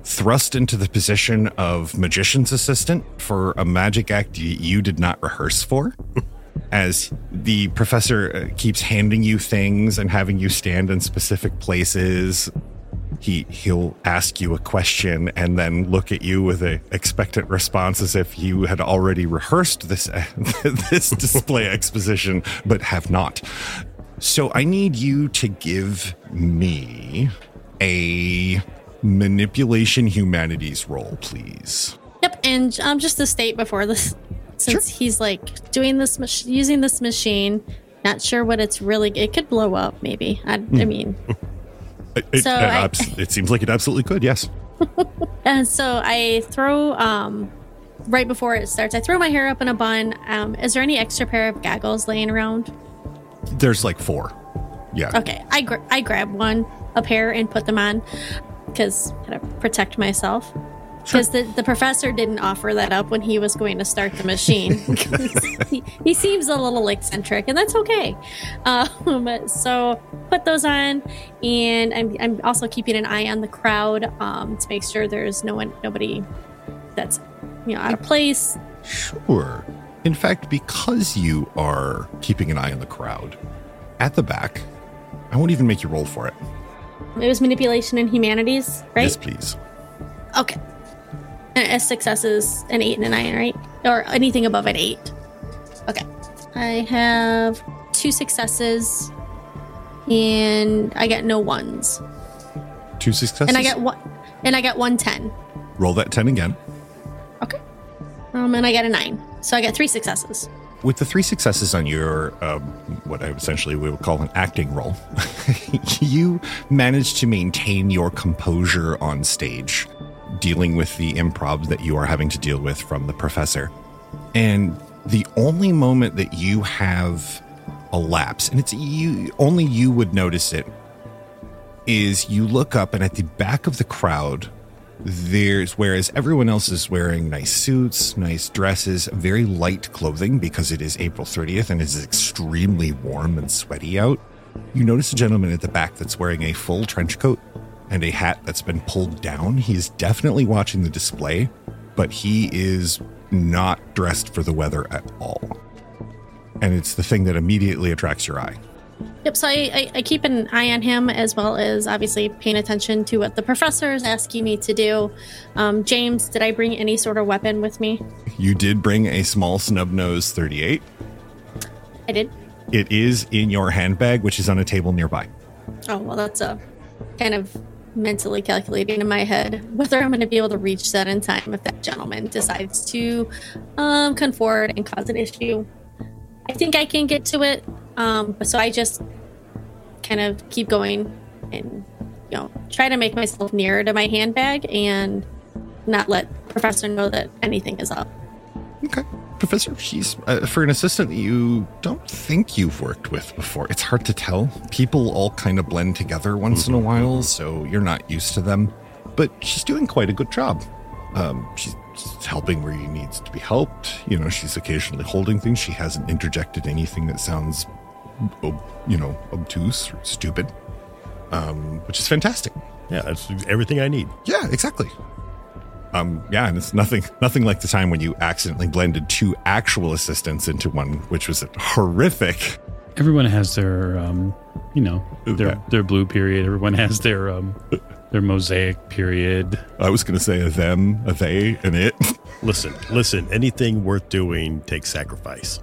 thrust into the position of magician's assistant for a magic act you did not rehearse for. As the professor uh, keeps handing you things and having you stand in specific places, he he'll ask you a question and then look at you with a expectant response as if you had already rehearsed this this display exposition but have not. So I need you to give me a manipulation humanities roll, please. Yep, and um, just to state before this, since he's like doing this, mach- using this machine, not sure what it's really. It could blow up, maybe. I, I mean, It, it, So uh, I- abs- it seems like it absolutely could. Yes. and so I throw um, right before it starts. I throw my hair up in a bun. Um, is there any extra pair of goggles laying around? There's like four. Yeah. Okay, I gra- I grab one, a pair, and put them on because kind of protect myself. Because the, the professor didn't offer that up when he was going to start the machine. he, he seems a little eccentric, and that's okay. Um, so put those on, and I'm, I'm also keeping an eye on the crowd um, to make sure there's no one, nobody that's you know out of place. Sure. In fact, because you are keeping an eye on the crowd, at the back, I won't even make you roll for it. It was manipulation and humanities, right? Yes, please. Okay. A success is an eight and a nine, right? Or anything above an eight. Okay. I have two successes and I get no ones. Two successes. And I get one and I get one ten. roll that ten again. Okay. Um and I get a nine. So I get three successes. With the three successes on your, um, what I essentially we would call an acting roll, you managed to maintain your composure on stage, dealing with the improv that you are having to deal with from the professor. And the only moment that you have a lapse, and it's you, only you would notice it, is you look up and at the back of the crowd, there's whereas everyone else is wearing nice suits, nice dresses, very light clothing because it is April 30th and it is extremely warm and sweaty out. You notice a gentleman at the back that's wearing a full trench coat and a hat that's been pulled down. He is definitely watching the display, but he is not dressed for the weather at all. And it's the thing that immediately attracts your eye. Yep, so I, I, I keep an eye on him as well as obviously paying attention to what the professor is asking me to do. Um, James, did I bring any sort of weapon with me? You did bring a small snub nose 38. I did. It is in your handbag, which is on a table nearby. Oh, well, that's a kind of mentally calculating in my head whether I'm going to be able to reach that in time if that gentleman decides to um, come forward and cause an issue. I think I can get to it. Um, so I just kind of keep going and, you know, try to make myself nearer to my handbag and not let Professor know that anything is up. Okay. Professor, she's uh, for an assistant that you don't think you've worked with before. It's hard to tell. People all kind of blend together once in a while, so you're not used to them. But she's doing quite a good job. Um, she's she's helping where he needs to be helped. You know, she's occasionally holding things. She hasn't interjected anything that sounds, ob- you know, obtuse or stupid, um, which is fantastic. Yeah, that's everything I need. Yeah, exactly. Um, yeah, and it's nothing nothing like the time when you accidentally blended two actual assistants into one, which was horrific. Everyone has their, um, you know, their Okay. their blue period. Everyone has their um, their mosaic period. I was gonna say a them, a they, and it. Listen, listen, anything worth doing takes sacrifice.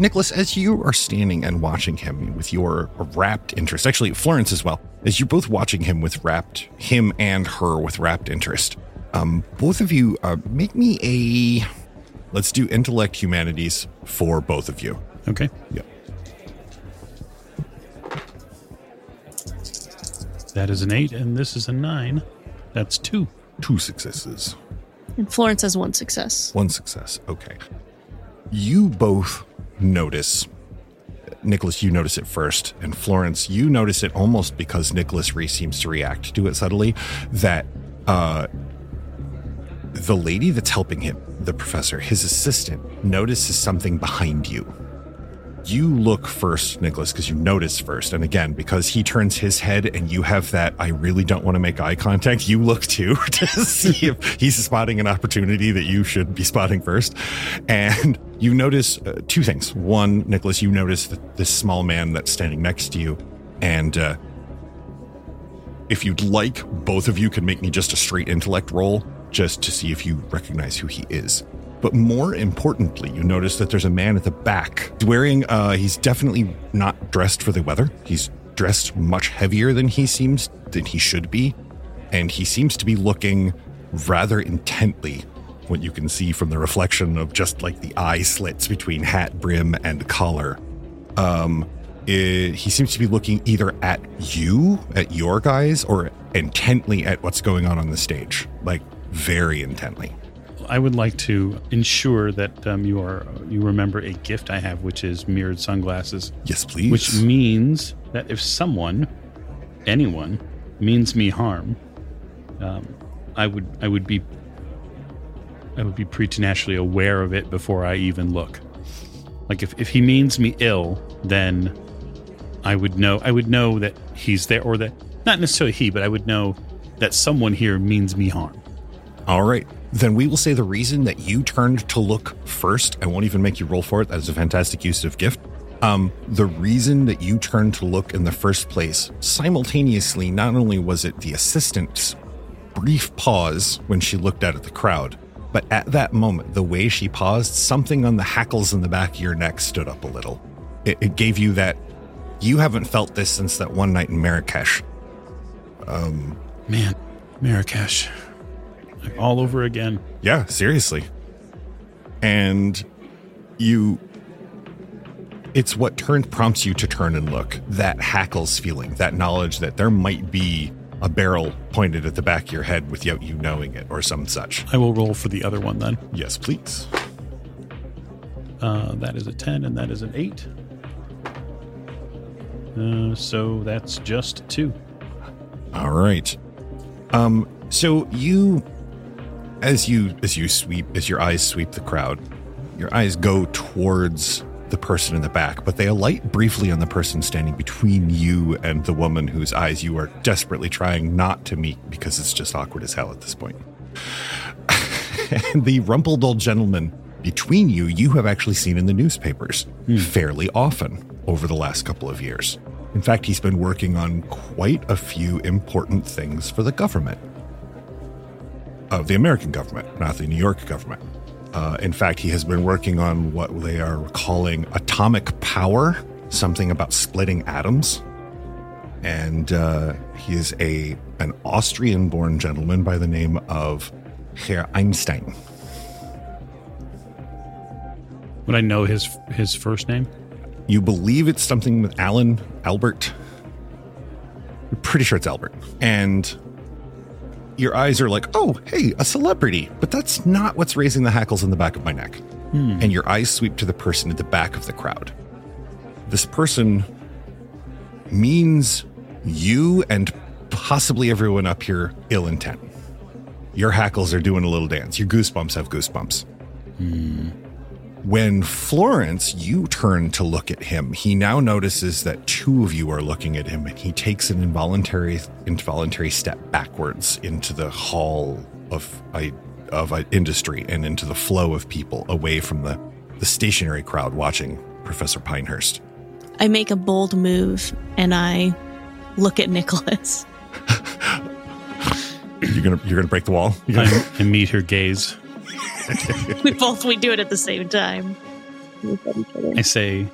Nicholas, as you are standing and watching him with your rapt interest, actually Florence as well, as you're both watching him with rapt, him and her with rapt interest, um, both of you uh, make me a. Let's do intellect humanities for both of you. Okay. Yep. That is an eight, and this is a nine. That's two. two successes. And Florence has one success. One success. Okay. You both notice. Nicholas, you notice it first, and Florence, you notice it almost because Nicholas re- seems to react to it subtly. That uh, the lady that's helping him, the professor, his assistant, notices something behind you. You look first, Nicholas, because you notice first. And again, because he turns his head and you have that, I really don't want to make eye contact, you look too to see if he's spotting an opportunity that you should be spotting first. And you notice uh, two things. One, Nicholas, you notice that this small man that's standing next to you. And uh, if you'd like, both of you can make me just a straight intellect roll just to see if you recognize who he is. But more importantly, you notice that there's a man at the back wearing, uh, he's definitely not dressed for the weather. He's dressed much heavier than he seems, than he should be. And he seems to be looking rather intently, what you can see from the reflection of just like the eye slits between hat brim and collar. Um, it, he seems to be looking either at you, at your guys, or intently at what's going on on the stage, like very intently. I would like to ensure that um, you are you remember a gift I have, which is mirrored sunglasses, Yes, please. which means that if someone, anyone, means me harm, um, I would I would be I would be preternaturally aware of it before I even look. Like if, if he means me ill, then I would know I would know that he's there or that not necessarily he, but I would know that someone here means me harm. All right. Then we will say the reason that you turned to look first. I won't even make you roll for it. That is a fantastic use of gift. Um, the reason that you turned to look in the first place, simultaneously, not only was it the assistant's brief pause when she looked out at the crowd, but at that moment, the way she paused, something on the hackles in the back of your neck stood up a little. It, it gave you that. You haven't felt this since that one night in Marrakesh. Um, Man, Marrakesh. Like all over again. Yeah, seriously. And you it's what turn prompts you to turn and look. That hackles feeling, that knowledge that there might be a barrel pointed at the back of your head without you knowing it or some such. I will roll for the other one then. Yes, please. Uh, that is a 10 and that is an 8. Uh, so that's just two. All right. Um so you as you as you sweep as your eyes sweep the crowd, your eyes go towards the person in the back, but they alight briefly on the person standing between you and the woman whose eyes you are desperately trying not to meet because it's just awkward as hell at this point. and the rumpled old gentleman between you, you have actually seen in the newspapers hmm. fairly often over the last couple of years. In fact, he's been working on quite a few important things for the government of the American government, not the New York government. Uh, in fact, he has been working on what they are calling atomic power, something about splitting atoms. And uh, he is a an Austrian-born gentleman by the name of Herr Einstein. Would I know his his first name? You believe it's something with Alan Albert. You're pretty sure it's Albert. And your eyes are like, oh, hey, a celebrity. But that's not what's raising the hackles in the back of my neck. Hmm. And your eyes sweep to the person at the back of the crowd. This person means you and possibly everyone up here ill intent. Your hackles are doing a little dance. Your goosebumps have goosebumps. Hmm. When Florence, you turn to look at him, he now notices that two of you are looking at him and he takes an involuntary involuntary step backwards into the hall of I of uh, industry and into the flow of people away from the, the stationary crowd watching Professor Pinehurst. I make a bold move and I look at Nicholas. You're gonna you're gonna break the wall? You're I, I meet her gaze. we both we do it at the same time. I say,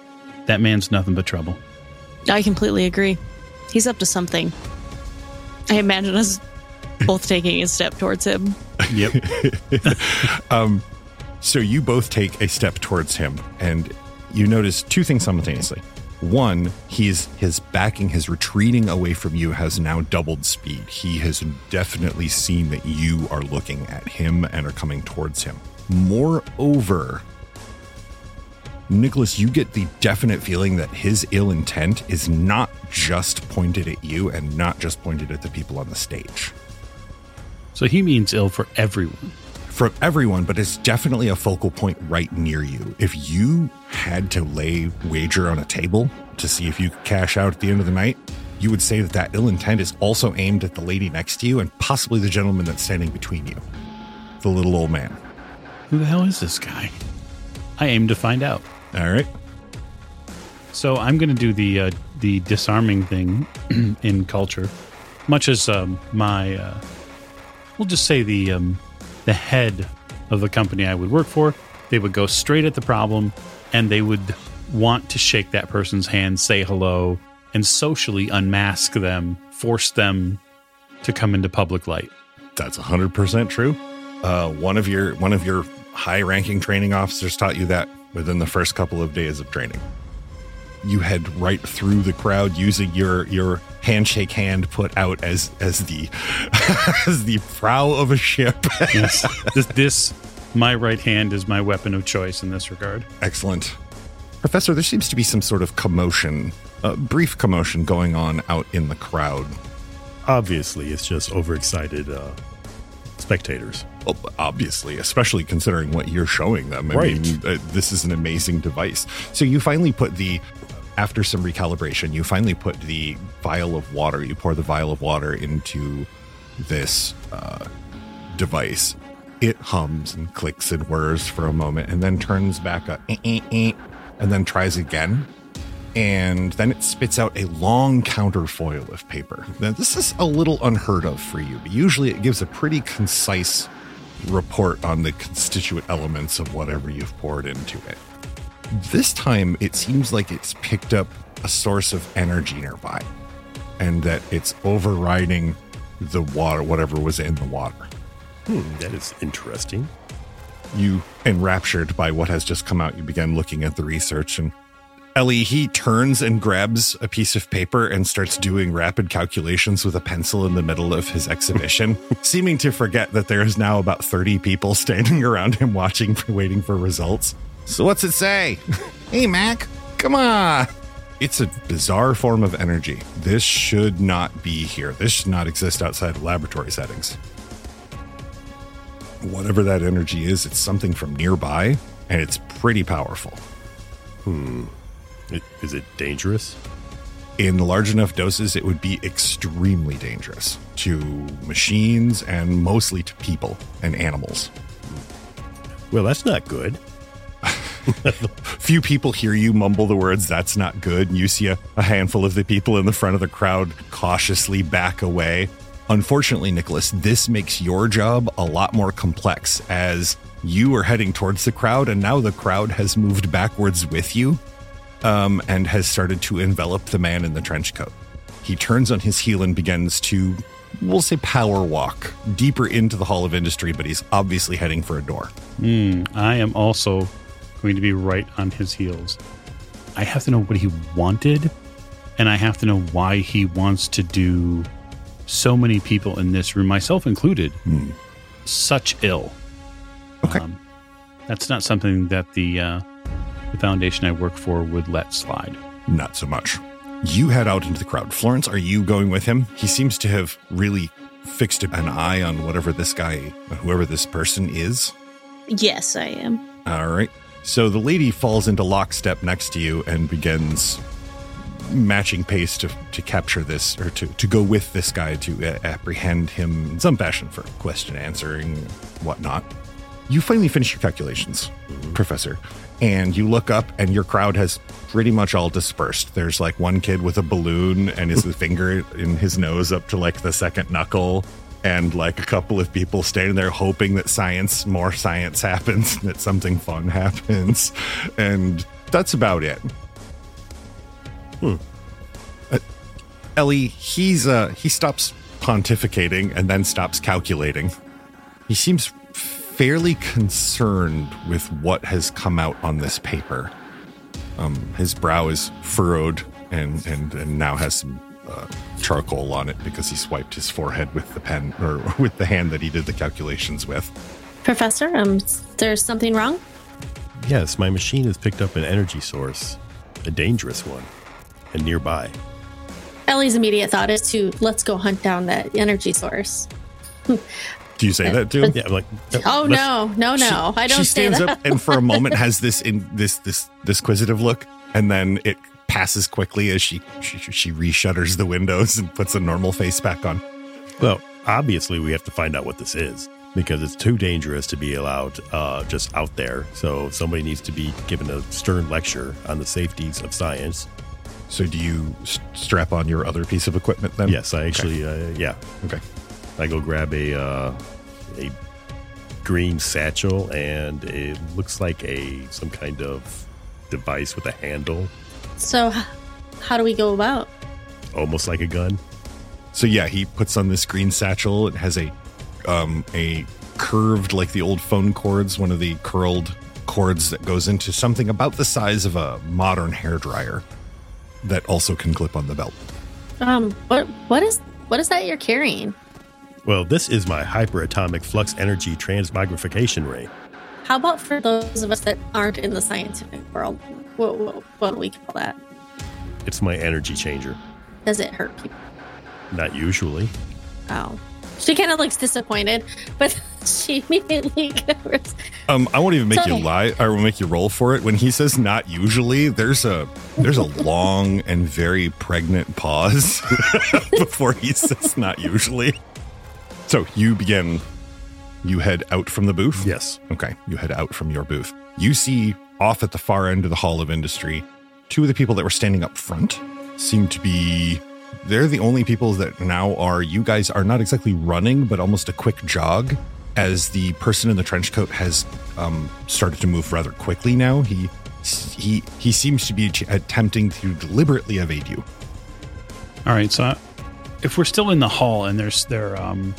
that man's nothing but trouble. I completely agree. He's up to something. I imagine us both taking a step towards him. Yep. Um, so you both take a step towards him, and you notice two things simultaneously. One, he's his backing, his retreating away from you has now doubled speed. He has definitely seen that you are looking at him and are coming towards him. Moreover, Nicholas, you get the definite feeling that his ill intent is not just pointed at you and not just pointed at the people on the stage. So he means ill for everyone. For everyone, but it's definitely a focal point right near you. If you had to lay wager on a table to see if you could cash out at the end of the night, you would say that that ill intent is also aimed at the lady next to you and possibly the gentleman that's standing between you, the little old man. Who the hell is this guy? I aim to find out. All right. So I'm going to do the uh, the disarming thing in culture, much as um, my uh, we'll just say the um, the head of the company I would work for. They would go straight at the problem, and they would want to shake that person's hand, say hello, and socially unmask them, force them to come into public light. That's 100% true. Uh, one of your one of your high-ranking training officers taught you that within the first couple of days of training. You head right through the crowd using your your handshake hand put out as as the as the prow of a ship. Yes, this, this my right hand is my weapon of choice in this regard. Excellent. Professor, there seems to be some sort of commotion, a brief commotion going on out in the crowd. Obviously, it's just overexcited uh, spectators. Well, obviously, especially considering what you're showing them. I Right. mean, uh, this is an amazing device. So you finally put the, after some recalibration, you finally put the vial of water, you pour the vial of water into this uh, device. It hums and clicks and whirs for a moment and then turns back a eh, eh, eh, and then tries again. And then it spits out a long counterfoil of paper. Now, this is a little unheard of for you, but usually it gives a pretty concise report on the constituent elements of whatever you've poured into it. This time, it seems like it's picked up a source of energy nearby and that it's overriding the water, whatever was in the water. Hmm, that is interesting. You, enraptured by what has just come out, you begin looking at the research and Ellie, he turns and grabs a piece of paper and starts doing rapid calculations with a pencil in the middle of his exhibition, seeming to forget that there is now about 30 people standing around him watching, waiting for results. So, what's it say? hey, Mac, come on. It's a bizarre form of energy. This should not be here. This should not exist outside of laboratory settings. Whatever that energy is, it's something from nearby, and it's pretty powerful. Hmm. It, is it dangerous? in large enough doses, it would be extremely dangerous to machines and mostly to people and animals. Well, that's not good. Few people hear you mumble the words, that's not good. And you see a, a handful of the people in the front of the crowd cautiously back away. Unfortunately, Nicholas, this makes your job a lot more complex as you are heading towards the crowd, and now the crowd has moved backwards with you um, and has started to envelop the man in the trench coat. He turns on his heel and begins to, we'll say, power walk deeper into the Hall of Industry, but he's obviously heading for a door. I am also going to be right on his heels. I have to know what he wanted, and I have to know why he wants to do so many people in this room, myself included, such ill. Okay. Um, that's not something that the uh, the foundation I work for would let slide. Not so much. You head out into the crowd. Florence, are you going with him? He seems to have really fixed an eye on whatever this guy, whoever this person is. Yes, I am. All right. So the lady falls into lockstep next to you and begins matching pace to, to capture this or to, to go with this guy to uh, apprehend him in some fashion for question answering, whatnot. You finally finish your calculations, Professor, and you look up and your crowd has pretty much all dispersed. There's like one kid with a balloon and his finger in his nose up to like the second knuckle and like a couple of people standing there hoping that science, more science happens, that something fun happens. And that's about it. Uh, Ellie, he's uh he stops pontificating and then stops calculating. He seems fairly concerned with what has come out on this paper. Um, his brow is furrowed and and and now has some uh, charcoal on it because he swiped his forehead with the pen or with the hand that he did the calculations with. Professor, um, there's something wrong? Yes, my machine has picked up an energy source, a dangerous one, and nearby. Ellie's immediate thought is to let's go hunt down that energy source. Do you say that too? Yeah, I'm like, Oh let's- no, no, no! I don't she say stands that. up and for a moment has this in this this this quizzitive look, and then it passes quickly as she she, she reshutters the windows and puts a normal face back on. Well, obviously, we have to find out what this is because it's too dangerous to be allowed uh, just out there. So somebody needs to be given a stern lecture on the safeties of science. So do you s- strap on your other piece of equipment then? Yes, I actually, uh, yeah, Okay. I go grab a uh, a green satchel, and it looks like a some kind of device with a handle, So, how do we go about? almost like a gun. So yeah, he puts on this green satchel. It has a um a curved like the old phone cords, one of the curled cords that goes into something about the size of a modern hair dryer that also can clip on the belt. Um, what what is what is that you're carrying? Well, this is my hyperatomic flux energy transmogrification ray. How about for those of us that aren't in the scientific world? What, what, what do we call that? It's my energy changer. Does it hurt people? Not usually. Oh, she kind of looks disappointed, but she immediately goes. Um, I won't even make It's you lie. I will make you roll for it. When he says "not usually," there's a there's a long and very pregnant pause before he says "not usually." So you begin. You head out from the booth. Yes. Okay. You head out from your booth. You see off at the far end of the Hall of Industry, two of the people that were standing up front seem to be. They're the only people that now are. You guys are not exactly running, but almost a quick jog. As the person in the trench coat has um, started to move rather quickly now, he he he seems to be attempting to deliberately evade you. All right, so I- if we're still in the hall and there's there, um,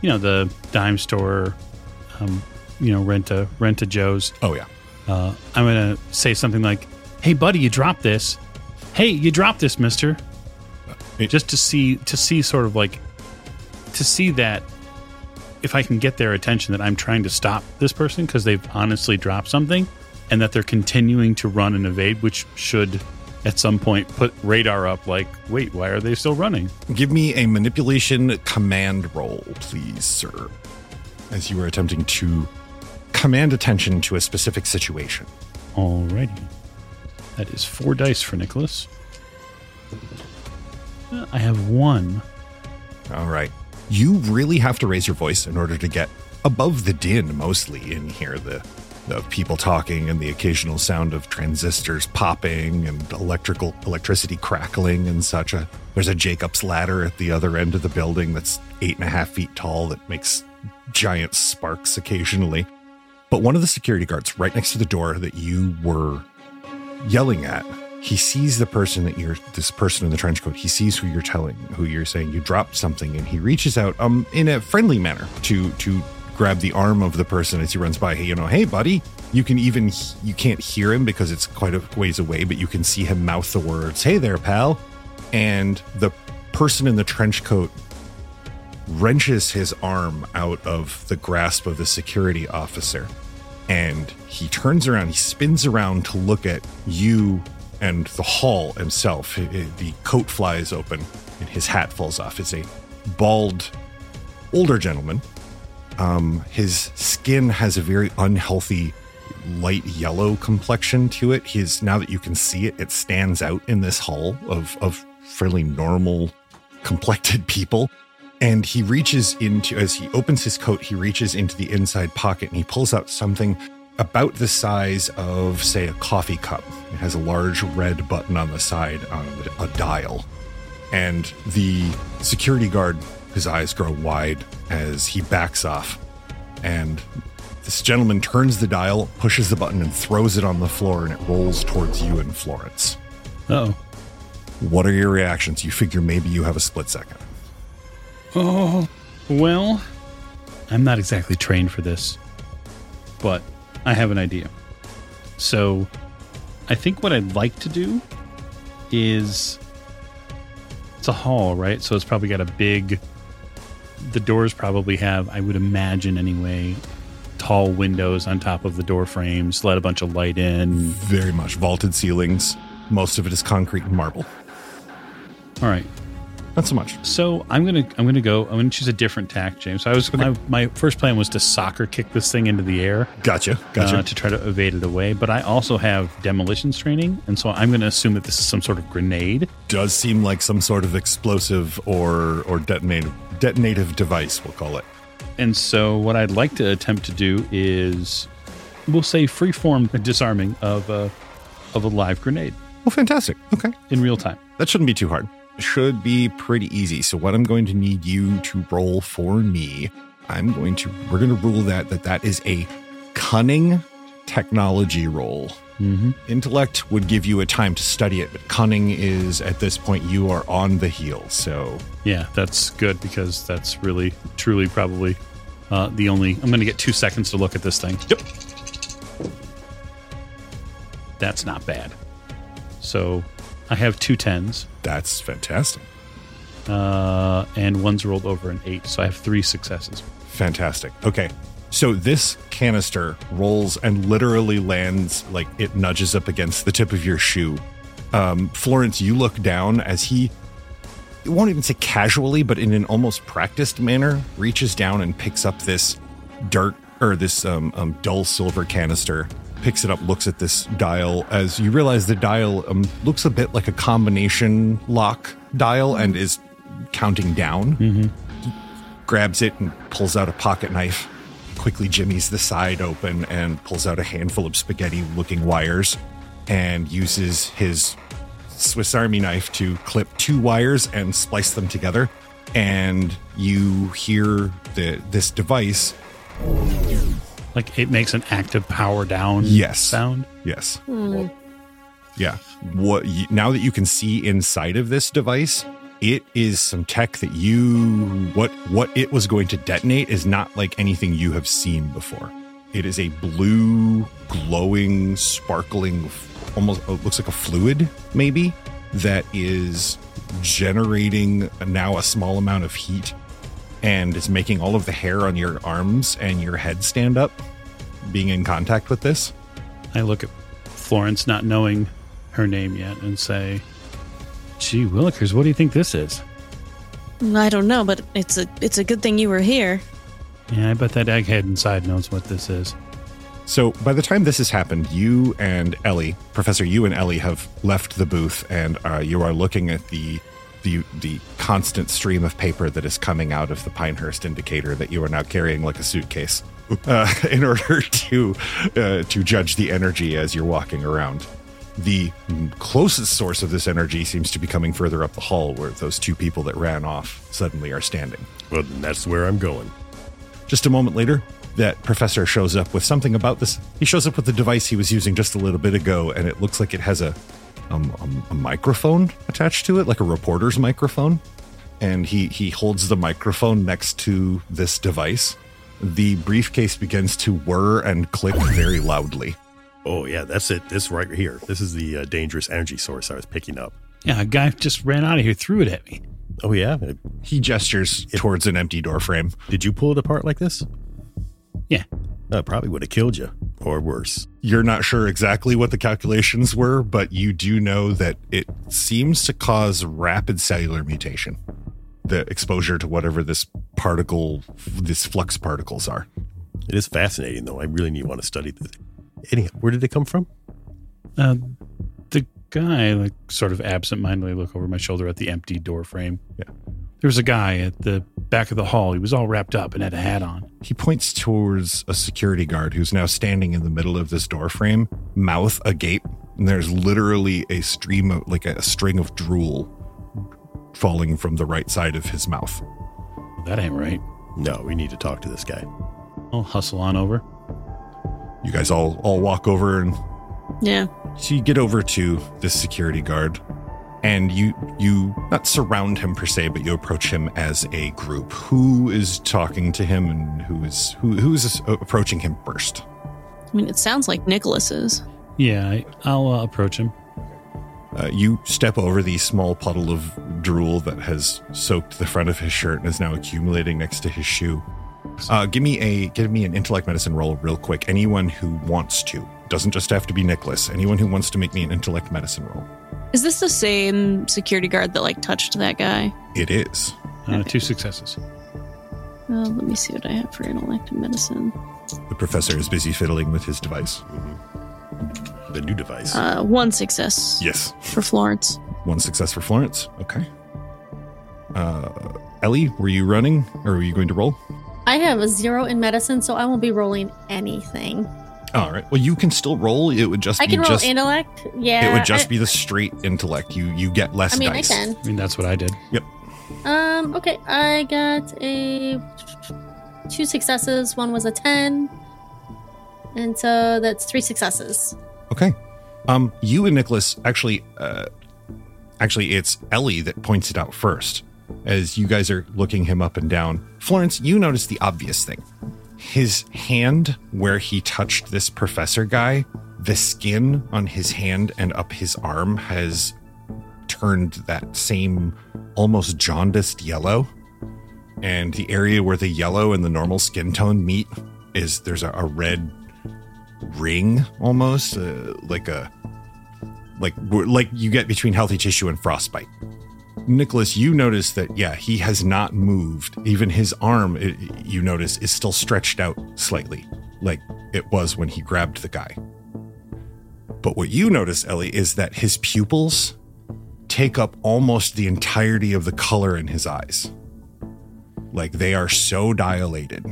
you know, the dime store, um, you know, rent a rent a Joe's. Oh yeah. Uh, I'm gonna say something like, "Hey, buddy, you dropped this. Hey, you dropped this, Mister." Just to see to see sort of like to see that if I can get their attention that I'm trying to stop this person because they've honestly dropped something, and that they're continuing to run and evade, which should at some point put radar up. Like, wait, why are they still running? Give me a manipulation command roll, please, sir. As you are attempting to command attention to a specific situation. Alrighty. That is four dice for Nicholas. I have one. All right. You really have to raise your voice in order to get above the din mostly in here. The the people talking and the occasional sound of transistors popping and electrical electricity crackling and such. A, there's a Jacob's ladder at the other end of the building that's eight and a half feet tall that makes giant sparks occasionally. But one of the security guards right next to the door that you were yelling at, he sees the person that you're this person in the trench coat. He sees who you're telling, who you're saying you dropped something, and he reaches out um in a friendly manner to to grab the arm of the person as he runs by. Hey, you know, hey buddy. You can even you can't hear him because it's quite a ways away, but you can see him mouth the words, "Hey there, pal." And the person in the trench coat wrenches his arm out of the grasp of the security officer and he turns around he spins around to look at you and the hall himself the coat flies open and his hat falls off. It's a bald older gentleman. Um, his skin has a very unhealthy light yellow complexion to it. His now that you can see it it stands out in this hall of of fairly normal complected people. And he reaches into as he opens his coat he reaches into the inside pocket and he pulls out something about the size of say a coffee cup. It has a large red button on the side on a dial. And the security guard his eyes grow wide as he backs off. And this gentleman turns the dial pushes the button and throws it on the floor and it rolls towards you and florence. Oh, what are your reactions? You figure maybe you have a split second. Oh, well, I'm not exactly trained for this, but I have an idea. So, I think what I'd like to do is it's a hall, right? So it's probably got a big. The doors probably have, I would imagine anyway, tall windows on top of the door frames, let a bunch of light in. Very much vaulted ceilings. Most of it is concrete and marble. All right. Not so much. So I'm gonna I'm gonna go. I'm gonna choose a different tack, James. So I was my, my first plan was to soccer kick this thing into the air Gotcha. Gotcha. uh, to try to evade it away. But I also have demolitions training, and so I'm gonna assume that this is some sort of grenade. Does seem like some sort of explosive or or detonative detonative device. We'll call it. And so what I'd like to attempt to do is, we'll say, freeform disarming of a of a live grenade Oh, fantastic. Okay. in real time. That shouldn't be too hard. Should be pretty easy. So what I'm going to need you to roll for me, I'm going to we're going to rule that that that is a cunning technology roll. Mm-hmm. Intellect would give you a time to study it, but cunning is at this point you are on the heel. So Yeah, that's good because that's really, truly, probably uh, the only. I'm going to get two seconds to look at this thing. Yep. That's not bad. So I have two tens, that's fantastic. uh, and one's rolled over an eight. So I have three successes. Fantastic. Okay. So this canister rolls and literally lands like it nudges up against the tip of your shoe. Um, Florence, you look down as he, it won't even say casually, but in an almost practiced manner, reaches down and picks up this dirt or this um, um, dull silver canister, picks it up, looks at this dial as you realize the dial um, looks a bit like a combination lock dial and is counting down grabs it and pulls out a pocket knife, quickly jimmies the side open and pulls out a handful of spaghetti looking wires and uses his Swiss Army knife to clip two wires and splice them together. And you hear the this device. Like it makes an active power down Yes. sound. Yes. Hmm. Yeah. What now that you can see inside of this device, it is some tech that you what what it was going to detonate is not like anything you have seen before. It is a blue, glowing, sparkling, almost it looks like a fluid maybe that is generating now a small amount of heat and is making all of the hair on your arms and your head stand up being in contact with this. I look at Florence, not knowing her name yet, and say, "Gee, Willikers, what do you think this is?" I don't know, but it's a it's a good thing you were here. Yeah, I bet that egghead inside knows what this is. So by the time this has happened, you and Ellie, Professor, you and Ellie have left the booth, and uh, you are looking at the the the constant stream of paper that is coming out of the Pinehurst indicator that you are now carrying like a suitcase, uh, in order to uh, to judge the energy as you're walking around. The closest source of this energy seems to be coming further up the hall, where those two people that ran off suddenly are standing. Well, then that's where I'm going. Just a moment later, that professor shows up with something about this. He shows up with the device he was using just a little bit ago, and it looks like it has a um, a, a microphone attached to it, like a reporter's microphone. And he he holds the microphone next to this device. The briefcase begins to whir and click very loudly. Oh yeah, that's it. This right here. This is the uh, dangerous energy source I was picking up. Yeah, a guy just ran out of here, threw it at me. Oh yeah. He gestures towards an empty door frame. Did you pull it apart like this? Yeah, That probably would have killed you, or worse. You're not sure exactly what the calculations were, but you do know that it seems to cause rapid cellular mutation. The exposure to whatever this particle, this flux particles are. It is fascinating, though. I really need want to study this. Anyhow, where did it come from? uh, the guy like sort of absentmindedly look over my shoulder at the empty door frame. Yeah. There was a guy at the back of the hall. He was all wrapped up and had a hat on. He points towards a security guard who's now standing in the middle of this doorframe, mouth agape, and there's literally a stream of like a string of drool falling from the right side of his mouth. That ain't right. No, we need to talk to this guy. I'll hustle on over. You guys all all walk over and Yeah. So you get over to this security guard and you you not surround him per se, but you approach him as a group. Who is talking to him and who is who who is approaching him first? I mean, it sounds like Nicholas is. Yeah, I, I'll uh, approach him. Uh, you step over the small puddle of drool that has soaked the front of his shirt and is now accumulating next to his shoe. Uh, give me a give me an intellect medicine roll real quick. Anyone who wants to doesn't just have to be Nicholas. Anyone who wants to make me an intellect medicine roll. Is this the same security guard that like touched that guy? It is. Uh, two successes. Uh, let me see what I have for intellect medicine. The professor is busy fiddling with his device. The new device. Uh, one success Yes. for Florence. One success for Florence. Okay. Uh, Ellie, were you running or were you going to roll? I have a zero in medicine, so I won't be rolling anything. All right. Well, you can still roll. It would just I be can roll just. intellect. Yeah. it would just I, be the straight intellect. You you get less I mean, dice. I can. I mean, that's what I did. Yep. Um. Okay. I got a two successes. One was a ten, and so that's three successes. Okay. Um, you and Nicholas actually, uh, actually, it's Ellie that points it out first. As you guys are looking him up and down, Florence, you notice the obvious thing. His hand, where he touched this professor guy, the skin on his hand and up his arm has turned that same almost jaundiced yellow. And the area where the yellow and the normal skin tone meet is there's a, a red ring almost uh, like a like like you get between healthy tissue and frostbite nicholas you notice that yeah he has not moved even his arm it, you notice is still stretched out slightly like it was when he grabbed the guy but what you notice ellie is that his pupils take up almost the entirety of the color in his eyes like they are so dilated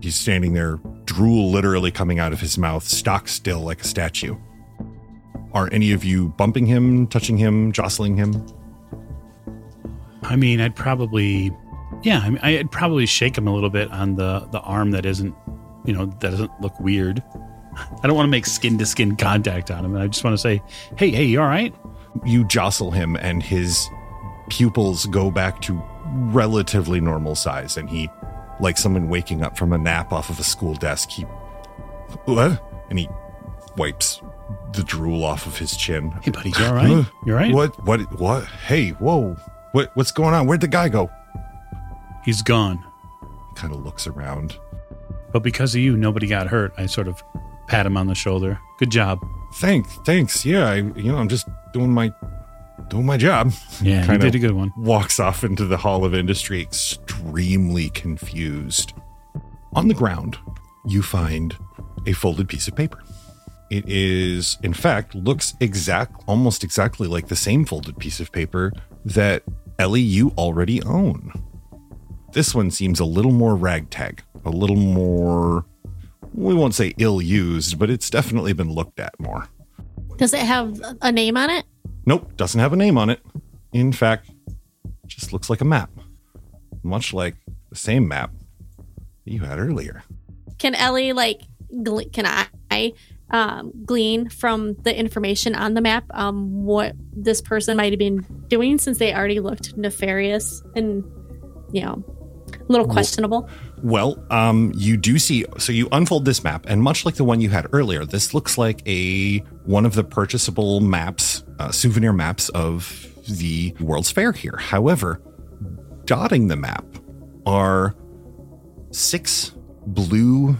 He's standing there, drool literally coming out of his mouth, stock still like a statue. Are any of you bumping him, touching him, jostling him? I mean, I'd probably, yeah, I mean, I'd probably shake him a little bit on the the arm that isn't, you know, that doesn't look weird. I don't want to make skin to skin contact on him. I just want to say, hey, hey, you all right? You jostle him, and his pupils go back to relatively normal size, and he, like someone waking up from a nap off of a school desk, he, what? And he wipes the drool off of his chin. Hey, buddy, you all right? You all right? What? What? What? Hey, whoa! What? What's going on? Where'd the guy go? He's gone. He kind of looks around. But because of you, nobody got hurt. I sort of pat him on the shoulder. Good job. Thanks, thanks. Yeah, I, you know, I'm just doing my doing my job. Yeah, Kinda did a good one. Walks off into the Hall of Industry, extremely confused. On the ground, you find a folded piece of paper. It is, in fact, looks exact, almost exactly like the same folded piece of paper that Ellie you already own. This one seems a little more ragtag, a little more. We won't say ill used, but it's definitely been looked at more. Does it have a name on it? Nope, doesn't have a name on it. In fact, just looks like a map, much like the same map that you had earlier. Can Ellie like? Gle- can I um, glean from the information on the map um, what this person might have been doing since they already looked nefarious and you know a little questionable? Well, um, you do see. So you unfold this map, and much like the one you had earlier, this looks like a one of the purchasable maps, uh, souvenir maps of the World's Fair here. However, dotting the map are six blue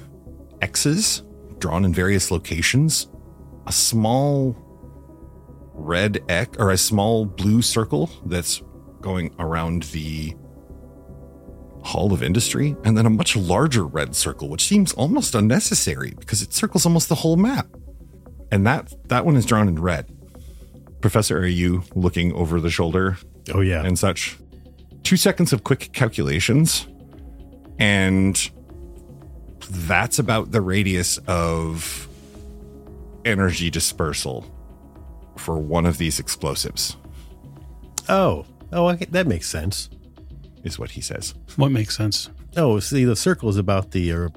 X's drawn in various locations, a small red X or a small blue circle that's going around the Hall of Industry, and then a much larger red circle, which seems almost unnecessary because it circles almost the whole map. And that that one is drawn in red. Professor, are you looking over the shoulder Oh yeah. and such? Two seconds of quick calculations, and that's about the radius of energy dispersal for one of these explosives, oh. Oh, okay, that makes sense. is what he says. What makes sense? Oh, see, the circle is about the uh,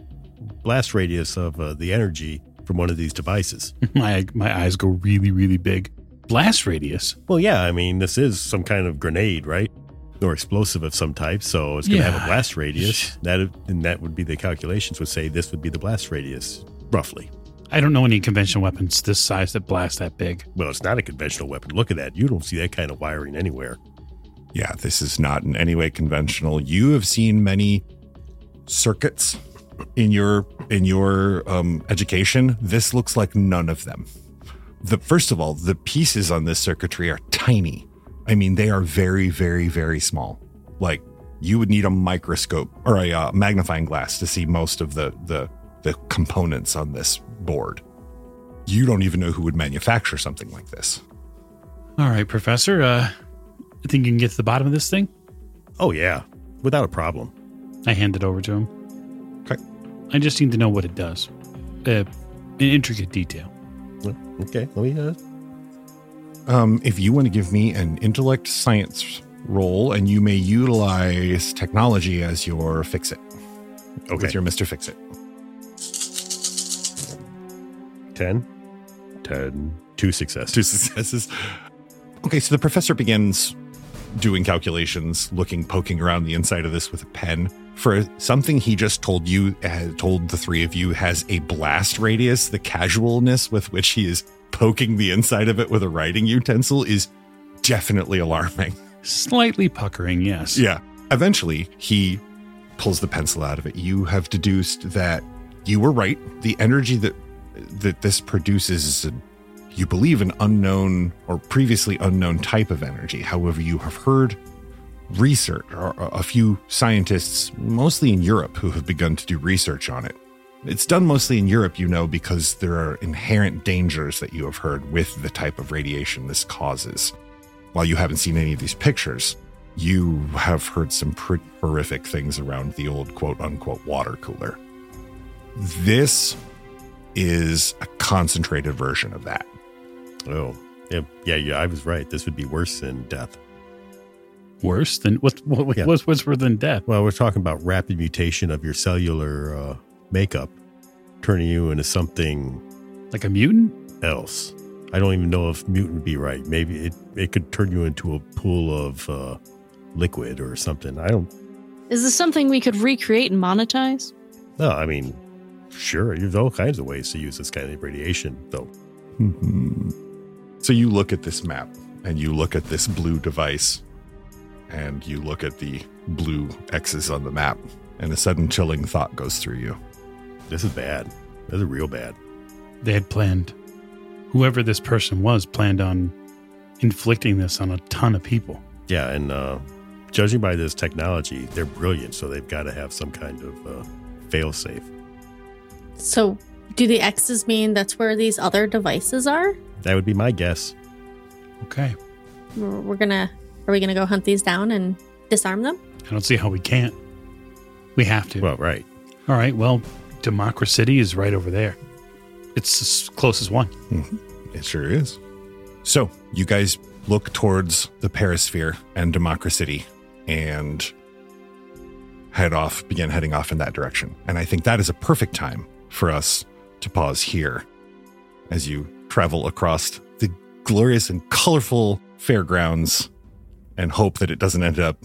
blast radius of uh, the energy from one of these devices. My my eyes go really really big. Blast radius. well, yeah, I mean, this is some kind of grenade, right? Or explosive of some type, so it's going to have a blast radius. That and that would be the calculations would say this would be the blast radius, roughly. I don't know any conventional weapons this size that blast that big. Well, it's not a conventional weapon. Look at that. You don't see that kind of wiring anywhere. Yeah, this is not in any way conventional. You have seen many circuits in your in your um, education. This looks like none of them. The first of all, the pieces on this circuitry are tiny. I mean, they are very, very, very small. Like you would need a microscope or a uh, magnifying glass to see most of the the the components on this board. You don't even know who would manufacture something like this. All right, Professor. Uh, I think you can get to the bottom of this thing. Oh, yeah. Without a problem. I hand it over to him. Okay. I just need to know what it does, uh, in intricate detail. Okay. Let me, uh, Um, if you want to give me an intellect science roll, and you may utilize technology as your fix it okay. with your Mister Fix It. 10. 10. Two successes. Two successes. Okay, so the professor begins doing calculations, looking, poking around the inside of this with a pen. For something he just told you, uh, told the three of you, has a blast radius. The casualness with which he is poking the inside of it with a writing utensil is definitely alarming. Slightly puckering, yes. Yeah. Eventually, he pulls the pencil out of it. You have deduced that you were right. The energy that that this produces is, a, you believe, an unknown or previously unknown type of energy. However, you have heard research or a few scientists, mostly in Europe, who have begun to do research on it. It's done mostly in Europe, you know, because there are inherent dangers that you have heard with the type of radiation this causes. While you haven't seen any of these pictures, you have heard some pretty horrific things around the old quote unquote water cooler. This is a concentrated version of that. Oh, yeah, yeah, yeah. I was right. This would be worse than death. Worse than what? What? Yeah. What's what's worse than death? Well, we're talking about rapid mutation of your cellular uh, makeup, turning you into something Like a mutant? else. I don't even know if mutant would be right. Maybe it, it could turn you into a pool of uh, liquid or something. I don't Is this something we could recreate and monetize? know. I mean, sure, there's all kinds of ways to use this kind of radiation, though. So you look at this map and you look at this blue device and you look at the blue X's on the map, and a sudden chilling thought goes through you. This is bad. This is real bad. They had planned. Whoever this person was planned on inflicting this on a ton of people. Yeah, and uh, judging by this technology, they're brilliant, so they've got to have some kind of uh, fail safe. So, do the X's mean that's where these other devices are? That would be my guess. Okay. We're we're gonna, are we gonna go hunt these down and disarm them? I don't see how we can't. We have to. Well, right. All right. Well, Democracity is right over there. It's as close as one. Mm-hmm. It sure is. So you guys look towards the Perisphere and Democracity and head off, begin heading off in that direction. And I think that is a perfect time for us to pause here as you travel across the glorious and colorful fairgrounds and hope that it doesn't end up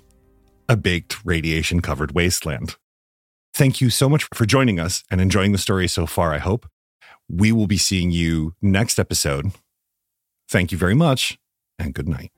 a baked radiation covered wasteland. Thank you so much for joining us and enjoying the story so far, I hope. We will be seeing you next episode. Thank you very much and good night.